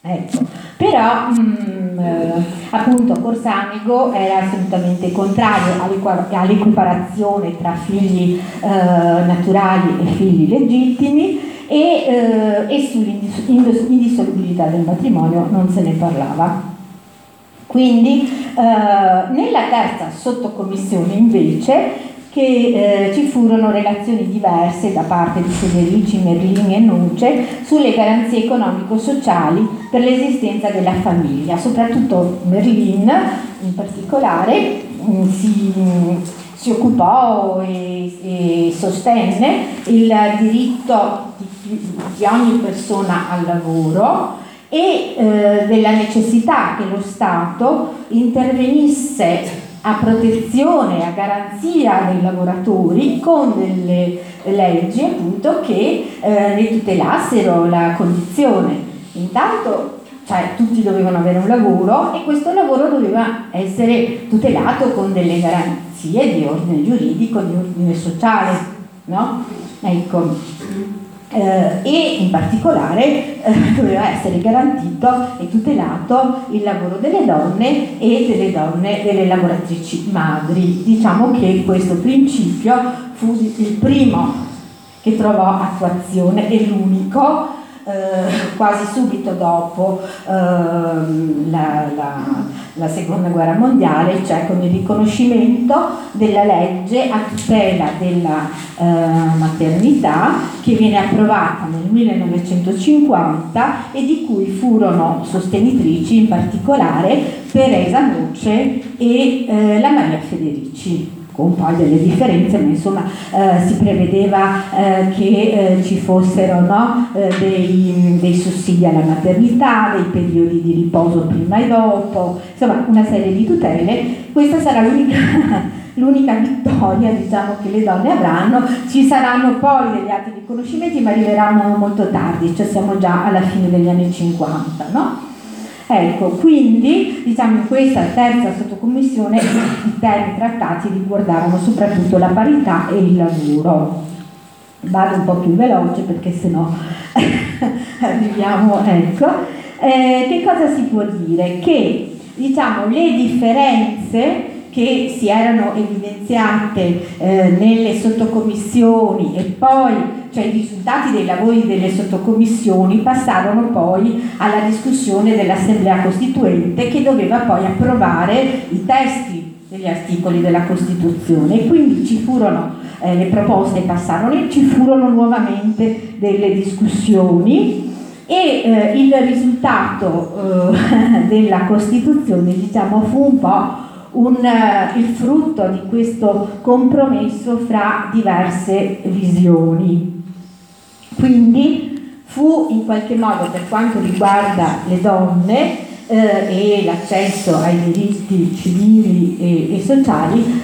Ecco. Però mh, mm, eh, appunto Corsanigo era assolutamente contrario all'equiparazione tra figli eh, naturali e figli legittimi e, eh, e sull'indissolubilità del matrimonio non se ne parlava. Quindi eh, nella terza sottocommissione invece che eh, ci furono relazioni diverse da parte di Federici, Merlini e Nuce sulle garanzie economico-sociali per l'esistenza della famiglia. Soprattutto Merlin in particolare mm, si, si, occupò e, e, sostenne il diritto di, di ogni persona al lavoro e eh, della necessità che lo Stato intervenisse a protezione, a garanzia dei lavoratori con delle leggi appunto che eh, ne tutelassero la condizione. Intanto cioè, tutti dovevano avere un lavoro e questo lavoro doveva essere tutelato con delle garanzie di ordine giuridico, di ordine sociale. No? Ecco eh, e in particolare eh, doveva essere garantito e tutelato il lavoro delle donne e delle donne, delle lavoratrici madri. Diciamo che questo principio fu il primo che trovò attuazione e l'unico eh, quasi subito dopo eh, la, la, la, seconda guerra mondiale, cioè con il riconoscimento della legge a tutela della eh, maternità che viene approvata nel 1950 e di cui furono sostenitrici in particolare Teresa Noce e eh, la Maria Federici con poi delle differenze, ma insomma eh, si prevedeva eh, che eh, ci fossero no, eh, dei, dei, sussidi alla maternità, dei periodi di riposo prima e dopo, insomma una serie di tutele. Questa sarà l'unica, l'unica vittoria diciamo, che le donne avranno. Ci saranno poi degli altri riconoscimenti, ma arriveranno molto tardi, cioè siamo già alla fine degli anni 50. No? Ecco, quindi diciamo in questa terza sottocommissione i temi trattati riguardavano soprattutto la parità e il lavoro. Vado un po' più veloce perché sennò arriviamo, ecco. Eh, che cosa si può dire? Che diciamo le differenze che si erano evidenziate eh, nelle sottocommissioni e poi, cioè i risultati dei lavori delle sottocommissioni passarono poi alla discussione dell'Assemblea Costituente che doveva poi approvare i testi degli articoli della Costituzione. Quindi ci furono eh, le proposte passarono e ci furono nuovamente delle discussioni. E eh, il risultato eh, della Costituzione diciamo, fu un po' un, uh, il frutto di questo compromesso fra diverse visioni. Quindi fu in qualche modo per quanto riguarda le donne eh, e l'accesso ai diritti civili e, e sociali,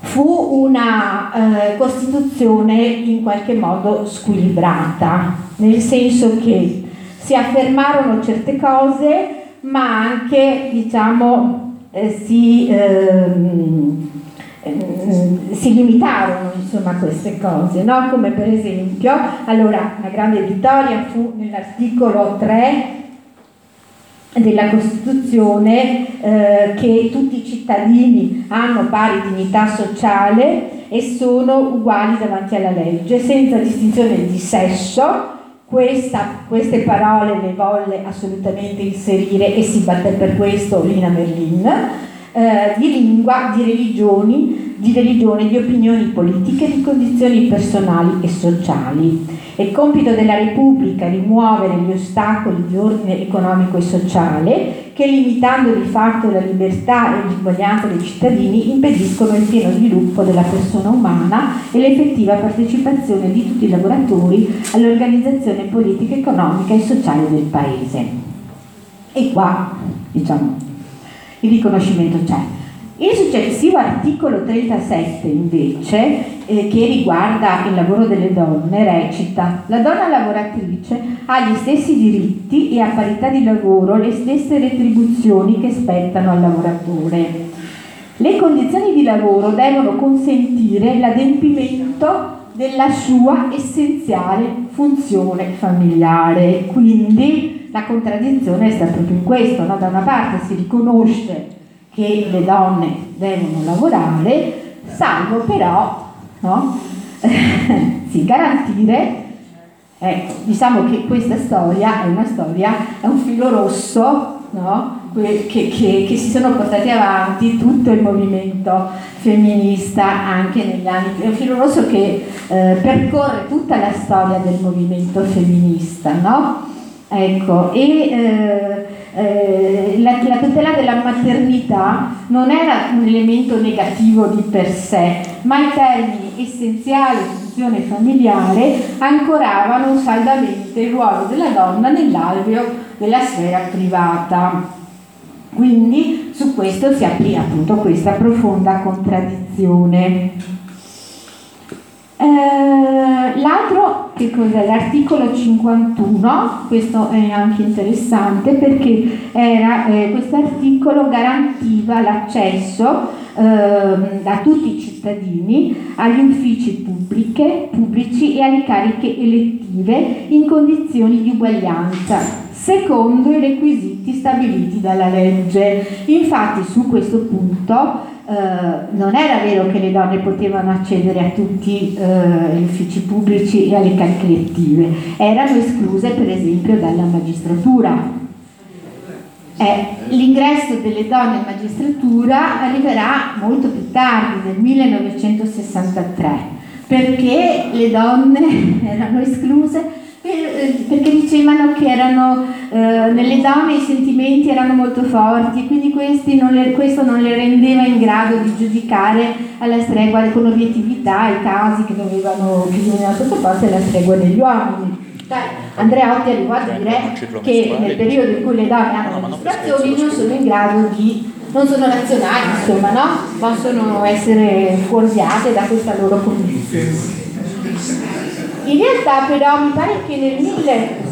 fu una eh, Costituzione in qualche modo squilibrata, nel senso che si affermarono certe cose, ma anche diciamo, eh, si, ehm, eh, si, limitarono insomma, a queste cose, no? come per esempio, allora la grande vittoria fu nell'articolo 3 della Costituzione eh, che tutti i cittadini hanno pari dignità sociale e sono uguali davanti alla legge, senza distinzione di sesso. Questa, queste parole le volle assolutamente inserire e si batté per questo Lina Merlin, eh, di lingua, di religioni, di religione, di opinioni politiche, di condizioni personali e sociali. È compito della Repubblica rimuovere gli ostacoli di ordine economico e sociale che, limitando di fatto la libertà e l'uguaglianza dei cittadini, impediscono il pieno sviluppo della persona umana e l'effettiva partecipazione di tutti i lavoratori all'organizzazione politica, economica e sociale del Paese. E qua, diciamo, il riconoscimento c'è. Il successivo articolo 37 invece, eh, che riguarda il lavoro delle donne, recita La donna lavoratrice ha gli stessi diritti e a parità di lavoro le stesse retribuzioni che spettano al lavoratore. Le condizioni di lavoro devono consentire l'adempimento della sua essenziale funzione familiare. Quindi la contraddizione sta proprio in questo, no? da una parte si riconosce che le donne devono lavorare, salvo però no? sì, garantire, eh, diciamo che questa storia è una storia, è un filo rosso no? che, che, che, si sono portati avanti tutto il movimento femminista anche negli anni, è un filo rosso che eh, percorre tutta la storia del movimento femminista, no? Ecco, e eh, eh, la, la, tutela della maternità non era un elemento negativo di per sé, ma i termini essenziale funzione familiare ancoravano saldamente il ruolo della donna nell'alveo della sfera privata. Quindi su questo si apre appunto questa profonda contraddizione. Eh, l'altro, che cos'è? L'articolo 51, questo è anche interessante perché eh, questo articolo garantiva l'accesso eh, da tutti i cittadini agli uffici pubbliche, pubblici e alle cariche elettive in condizioni di uguaglianza, secondo i requisiti stabiliti dalla legge. Infatti su questo punto eh, non era vero che le donne potevano accedere a tutti eh, gli uffici pubblici e alle cariche elettive, erano escluse per esempio dalla magistratura. Eh, l'ingresso delle donne in magistratura arriverà molto più tardi, nel 1963, perché le donne erano escluse eh, perché dicevano che erano, eh, nelle donne i sentimenti erano molto forti quindi non le, questo non le rendeva in grado di giudicare alla stregua con obiettività i casi che dovevano, dovevano sottoporsi alla stregua degli uomini. Andreotti arrivò a dire che nel periodo in cui le donne hanno amministrazioni non sono in grado di non sono razionali, insomma, no? Possono essere fuorviate da questa loro condizione. In realtà però mi pare che nel 1000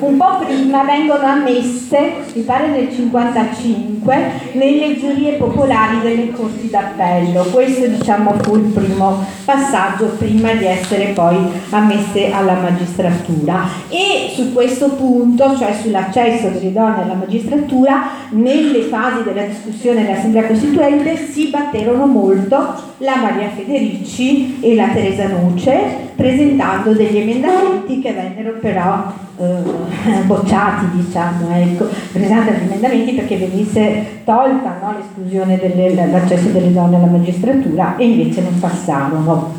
un po' prima vengono ammesse, mi pare nel 55, nelle giurie popolari delle corti d'appello. Questo diciamo fu il primo passaggio prima di essere poi ammesse alla magistratura. E su questo punto, cioè sull'accesso delle donne alla magistratura, nelle fasi della discussione dell'Assemblea Costituente si batterono molto la Maria Federici e la Teresa Nuce presentando degli emendamenti che vennero però eh, bocciati, diciamo, ecco, presentando degli emendamenti perché venisse tolta no, l'esclusione dell'accesso delle donne alla magistratura e invece non passarono.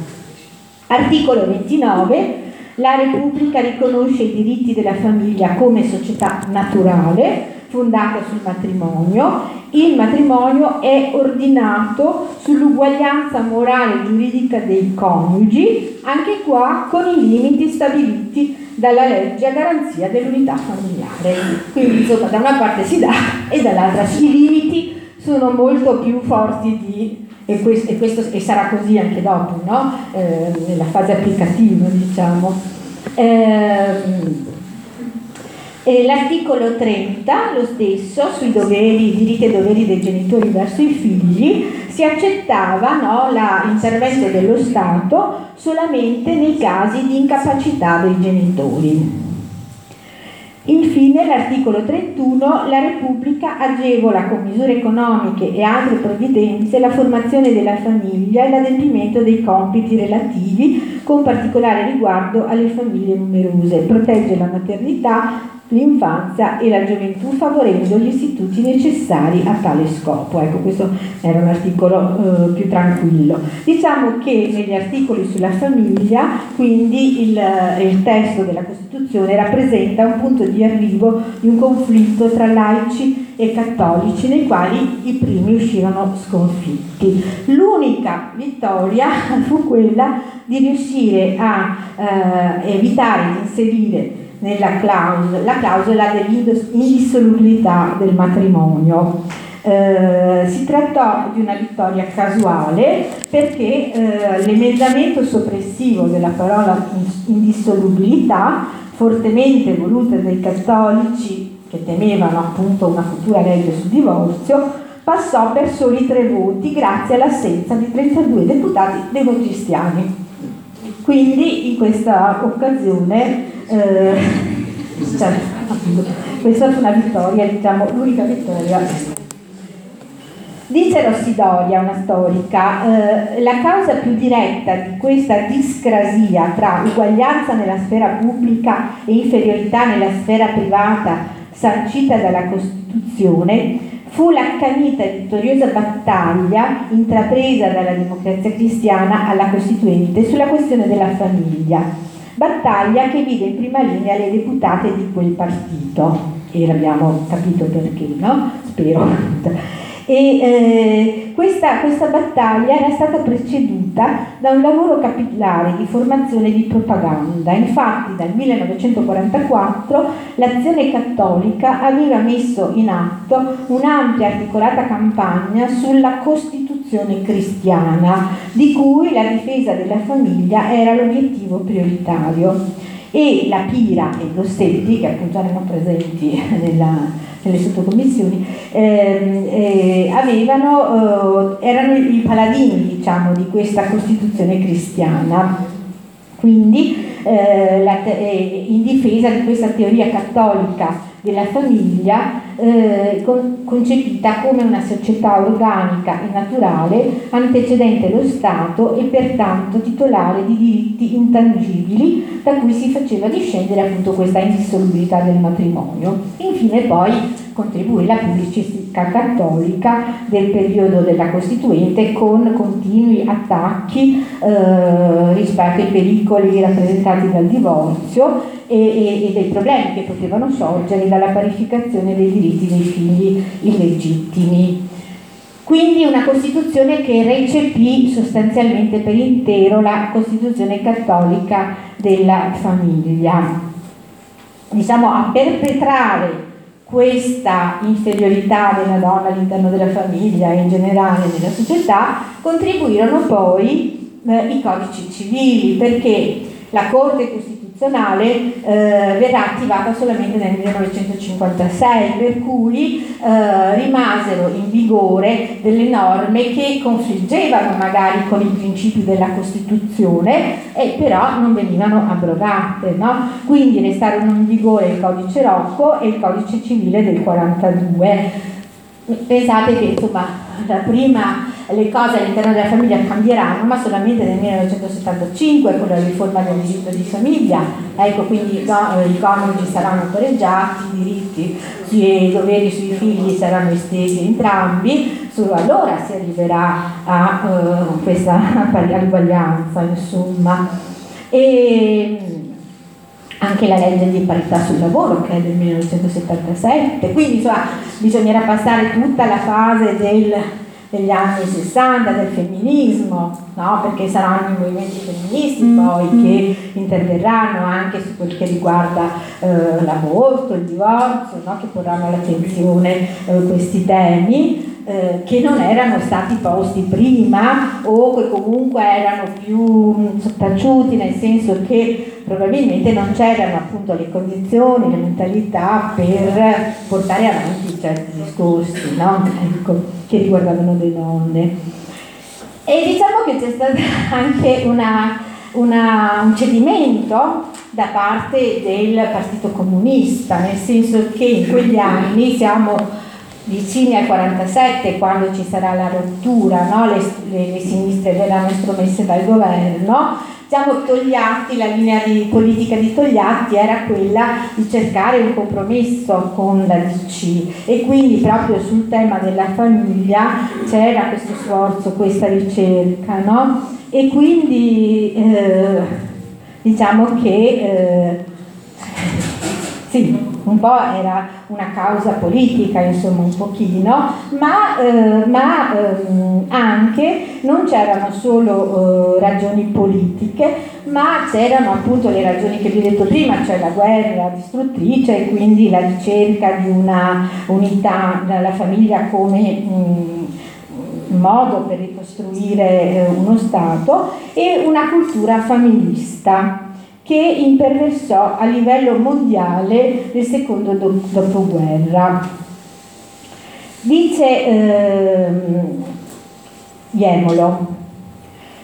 Articolo 29. La Repubblica riconosce i diritti della famiglia come società naturale fondata sul matrimonio. Il matrimonio è ordinato sull'uguaglianza morale e giuridica dei coniugi, anche qua con i limiti stabiliti dalla legge a garanzia dell'unità familiare. Quindi insomma da una parte si dà e dall'altra si. Limiti sono molto più forti di e questo, e, questo, e sarà così anche dopo, no? eh, nella fase applicativa diciamo. Eh, l'articolo 30, lo stesso, sui doveri, diritti e doveri dei genitori verso i figli, si accettava no, l'intervento dello Stato solamente nei casi di incapacità dei genitori. Infine, l'articolo 31, la Repubblica agevola con misure economiche e altre provvidenze la formazione della famiglia e l'adempimento dei compiti relativi, con particolare riguardo alle famiglie numerose, protegge la maternità, l'infanzia e la gioventù favorendo gli istituti necessari a tale scopo. Ecco, questo era un articolo eh, più tranquillo. Diciamo che negli articoli sulla famiglia, quindi il, eh, il, testo della Costituzione rappresenta un punto di arrivo di un conflitto tra laici e cattolici nei quali i primi uscirono sconfitti. L'unica vittoria fu quella di riuscire a eh, evitare di inserire nella clausola, la clausola dell'indissolubilità del matrimonio. Eh, si trattò di una vittoria casuale perché eh, l'emendamento soppressivo della parola indissolubilità, fortemente voluta dai cattolici che temevano appunto una futura legge sul divorzio, passò per soli tre voti grazie all'assenza di 32 deputati democristiani. Quindi in questa occasione eh, cioè, questa fu una vittoria, diciamo, l'unica vittoria. Dice Rossidoria, una storica, eh, la causa più diretta di questa discrasia tra uguaglianza nella sfera pubblica e inferiorità nella sfera privata sancita dalla Costituzione fu l'accanita e vittoriosa battaglia intrapresa dalla democrazia cristiana alla Costituente sulla questione della famiglia battaglia che vide in prima linea le deputate di quel partito e l'abbiamo capito perché, no? Spero. E eh, questa, questa, battaglia era stata preceduta da un lavoro capillare di formazione di propaganda. Infatti dal 1944 l'azione cattolica aveva messo in atto un'ampia articolata campagna sulla Costituzione cristiana, di cui la difesa della famiglia era l'obiettivo prioritario. E la Pira e gli Ossetti, che appunto erano presenti nella nelle sottocommissioni, ehm, eh, avevano, eh, erano i paladini diciamo, di questa Costituzione cristiana. Quindi eh, la, eh, in difesa di questa teoria cattolica della famiglia eh, con, concepita come una società organica e naturale antecedente lo Stato e pertanto titolare di diritti intangibili da cui si faceva discendere appunto questa indissolubilità del matrimonio. Infine poi contribuì la pubblicistica cattolica del periodo della Costituente con continui attacchi eh, rispetto ai pericoli rappresentati dal divorzio e, e, e, dei problemi che potevano sorgere dalla parificazione dei diritti dei figli illegittimi. Quindi una Costituzione che recepì sostanzialmente per intero la Costituzione cattolica della famiglia. Diciamo a perpetrare questa inferiorità della donna all'interno della famiglia e in generale nella società, contribuirono poi eh, i codici civili perché la Corte Costituzionale costituzionale eh, verrà attivata solamente nel 1956, per cui eh, rimasero in vigore delle norme che confliggevano magari con i principi della Costituzione e però non venivano abrogate. No? Quindi restarono in vigore il codice Rocco e il codice civile del 42. Pensate che insomma la prima le cose all'interno della famiglia cambieranno, ma solamente nel 1975 con la riforma del diritto di famiglia, ecco quindi no, i coniugi saranno pareggiati, i diritti e i doveri sui figli saranno estesi entrambi, solo allora si arriverà a uh, questa uguaglianza, insomma. E, anche la legge di parità sul lavoro che è del 1977, quindi insomma bisognerà passare tutta la fase del degli anni 60 del femminismo, no? perché saranno i movimenti femministi mm. poi che interverranno anche su quel che riguarda eh, l'aborto, il divorzio, no? che porranno all'attenzione eh, questi temi eh, che non erano stati posti prima o che comunque erano più mm, sottaciuti nel senso che probabilmente non c'erano appunto le condizioni, le mentalità per portare avanti certi discorsi no? ecco, che riguardavano le donne. E diciamo che c'è stato anche una, una, un cedimento da parte del Partito Comunista, nel senso che in quegli anni siamo vicini al 47 quando ci sarà la rottura, no? le, le, le sinistre verranno estromesse dal governo siamo Togliatti, la linea di politica di Togliatti era quella di cercare un compromesso con la DC e quindi proprio sul tema della famiglia c'era questo sforzo, questa ricerca, no? E quindi eh, diciamo che eh, sì, un po' era una causa politica, insomma, un pochino, ma, eh, ma ehm, anche non c'erano solo eh, ragioni politiche, ma c'erano appunto le ragioni che vi ho detto prima, cioè la guerra distruttrice e quindi la ricerca di una unità della famiglia come mh, modo per ricostruire eh, uno Stato e una cultura familista che imperversò a livello mondiale nel secondo dopoguerra. Dice ehm, Iemolo,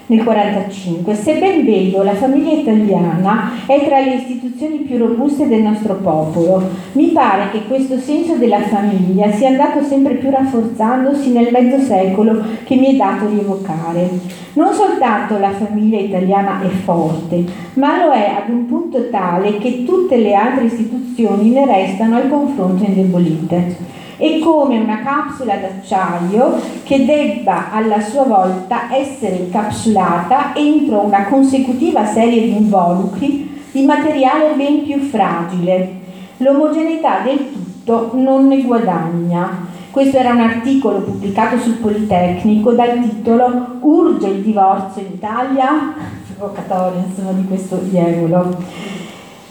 nel 1945. Se ben vedo, la famiglia italiana è tra le istituzioni più robuste del nostro popolo. Mi pare che questo senso della famiglia sia andato sempre più rafforzandosi nel mezzo secolo che mi è dato rievocare. Non soltanto la famiglia italiana è forte, ma lo è ad un punto tale che tutte le altre istituzioni ne restano al confronto indebolite è come una capsula d'acciaio che debba alla sua volta essere incapsulata entro una consecutiva serie di involucri di materiale ben più fragile. L'omogeneità del tutto non ne guadagna. Questo era un articolo pubblicato sul Politecnico dal titolo Urge il divorzio in Italia? Provocatorio, insomma, di questo diavolo.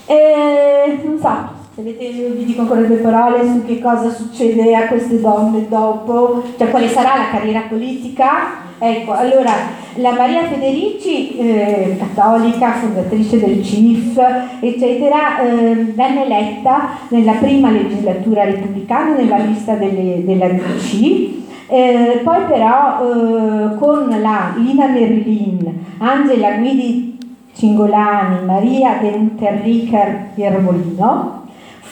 E, non so, se avete, vi dico ancora due parole su che cosa succede a queste donne dopo, cioè quale sarà la carriera politica. Ecco, allora, la Maria Federici, eh, cattolica, fondatrice del CIF, eccetera, eh, venne eletta nella prima legislatura repubblicana nella lista delle, della DC. Eh, poi però eh, con la Lina Merlin, Angela Guidi Cingolani, Maria De Unterricher Iervolino,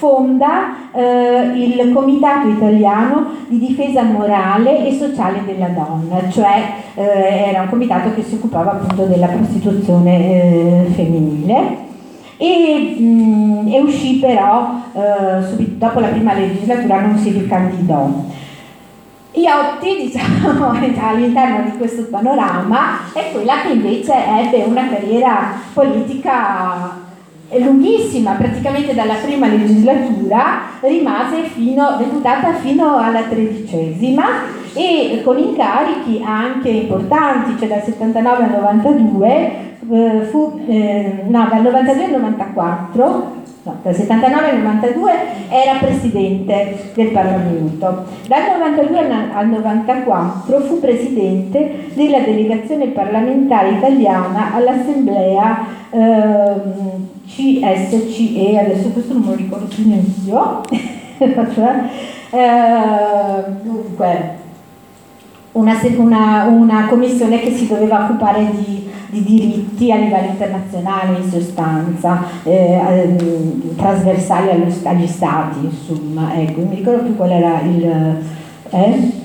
fonda eh, il Comitato Italiano di Difesa Morale e Sociale della Donna, cioè eh, era un comitato che si occupava appunto della prostituzione eh, femminile. E, mh, e, uscì però eh, subito dopo la prima legislatura non si ricandidò. Iotti, diciamo, all'interno di questo panorama, è quella che invece ebbe una carriera politica lunghissima, praticamente dalla prima legislatura, rimase fino, deputata fino alla tredicesima e con incarichi anche importanti, cioè dal 79 al 92, eh, fu, eh, no, dal 92 al 94 no, dal 79 al 92 era presidente del Parlamento. Dal 92 al 94 fu presidente della delegazione parlamentare italiana all'Assemblea eh, CSCE, adesso questo non lo ricordo più neanche io. eh, dunque, una, una, una, commissione che si doveva occupare di, di, diritti a livello internazionale in sostanza, eh, ehm, trasversali allo, agli stati, insomma, ecco, mi ricordo più qual era il... Eh?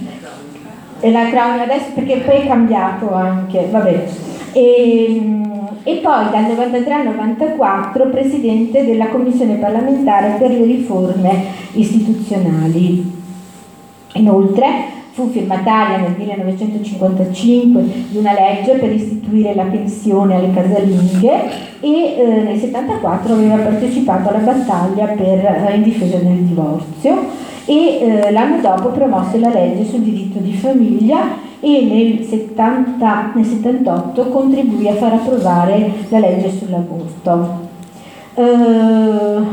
E la cronaca adesso perché poi è cambiato anche, vabbè. E, e poi dal 93 al 94 presidente della Commissione parlamentare per le riforme istituzionali. Inoltre Fu firmataria nel 1955 di una legge per istituire la pensione alle casalinghe e eh, nel 1974 aveva partecipato alla battaglia per, eh, in difesa del divorzio e eh, l'anno dopo promosse la legge sul diritto di famiglia e nel, 70, nel 78 contribuì a far approvare la legge sull'aborto. Uh,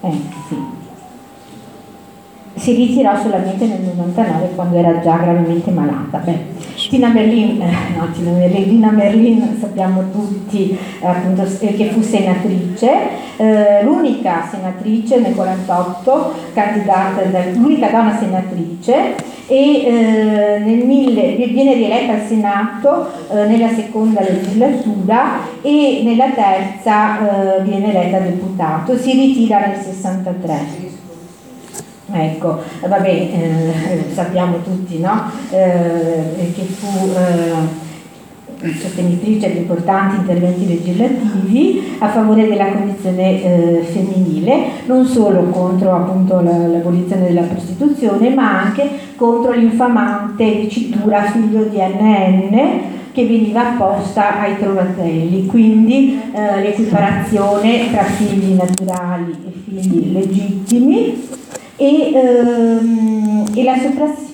eh, sì si ritirò solamente nel 99 quando era già gravemente malata. Beh, Tina Merlin, eh, no, Tina Merlin, Tina Merlin sappiamo tutti eh, appunto, eh, che fu senatrice, eh, l'unica senatrice nel 48, candidata, l'unica donna senatrice e eh, nel mille, viene rieletta al Senato eh, nella seconda legislatura e nella terza viene eletta deputato, si ritira nel 63. Ecco, vabbè, eh, sappiamo tutti no? eh, che fu eh, sostenitrice di importanti interventi legislativi a favore della condizione eh, femminile, non solo contro appunto, la, l'abolizione della prostituzione, ma anche contro l'infamante dicitura figlio di NN che veniva apposta ai trovatelli, quindi eh, l'equiparazione tra figli naturali e figli legittimi e, ehm, e, la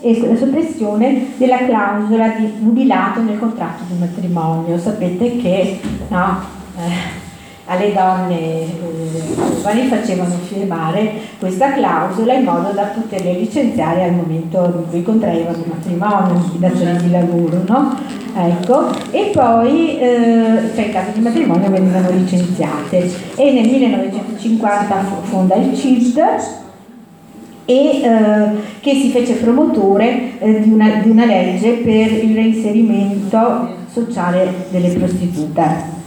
e, la soppressione della clausola di nubilato nel contratto di matrimonio. Sapete che no, eh, alle donne eh, facevano firmare questa clausola in modo da poterle licenziare al momento in cui contraevano il matrimonio, in dazione di lavoro. No? Ecco. E poi, eh, cioè in caso di matrimonio venivano licenziate. E nel 1950 fonda il CID e eh, che si fece promotore eh, di, una, di una legge per il reinserimento sociale delle prostitute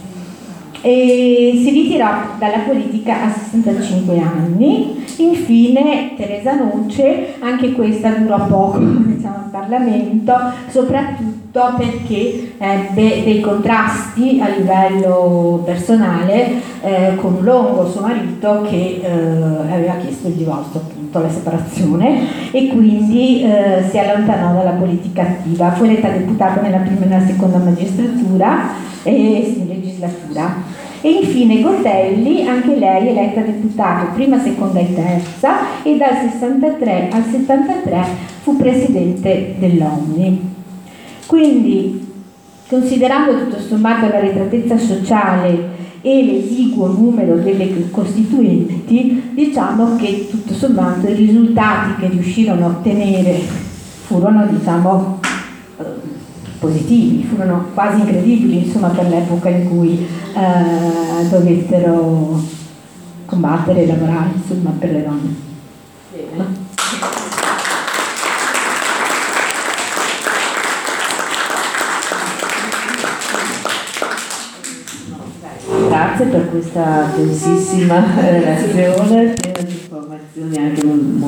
e si ritirò dalla politica a 65 anni. Infine Teresa Noce, anche questa durò poco diciamo, in Parlamento, soprattutto perché ebbe dei contrasti a livello personale eh, con Longo, suo marito, che eh, aveva chiesto il divorzio, appunto la separazione, e quindi eh, si allontanò dalla politica attiva. Fu eletta deputata nella prima e nella seconda magistratura e legislatura. E infine Gotelli, anche lei eletta deputato prima, seconda e terza e dal 63 al 73 fu presidente dell'ONI. Quindi, considerando tutto sommato la ritratezza sociale e l'esiguo numero delle costituenti, diciamo che tutto sommato i risultati che riuscirono a ottenere furono diciamo, positivi, furono quasi incredibili insomma, per l'epoca in cui eh, dovettero combattere e lavorare insomma, per le donne. Grazie per questa densissima relazione, piena di informazioni anche molto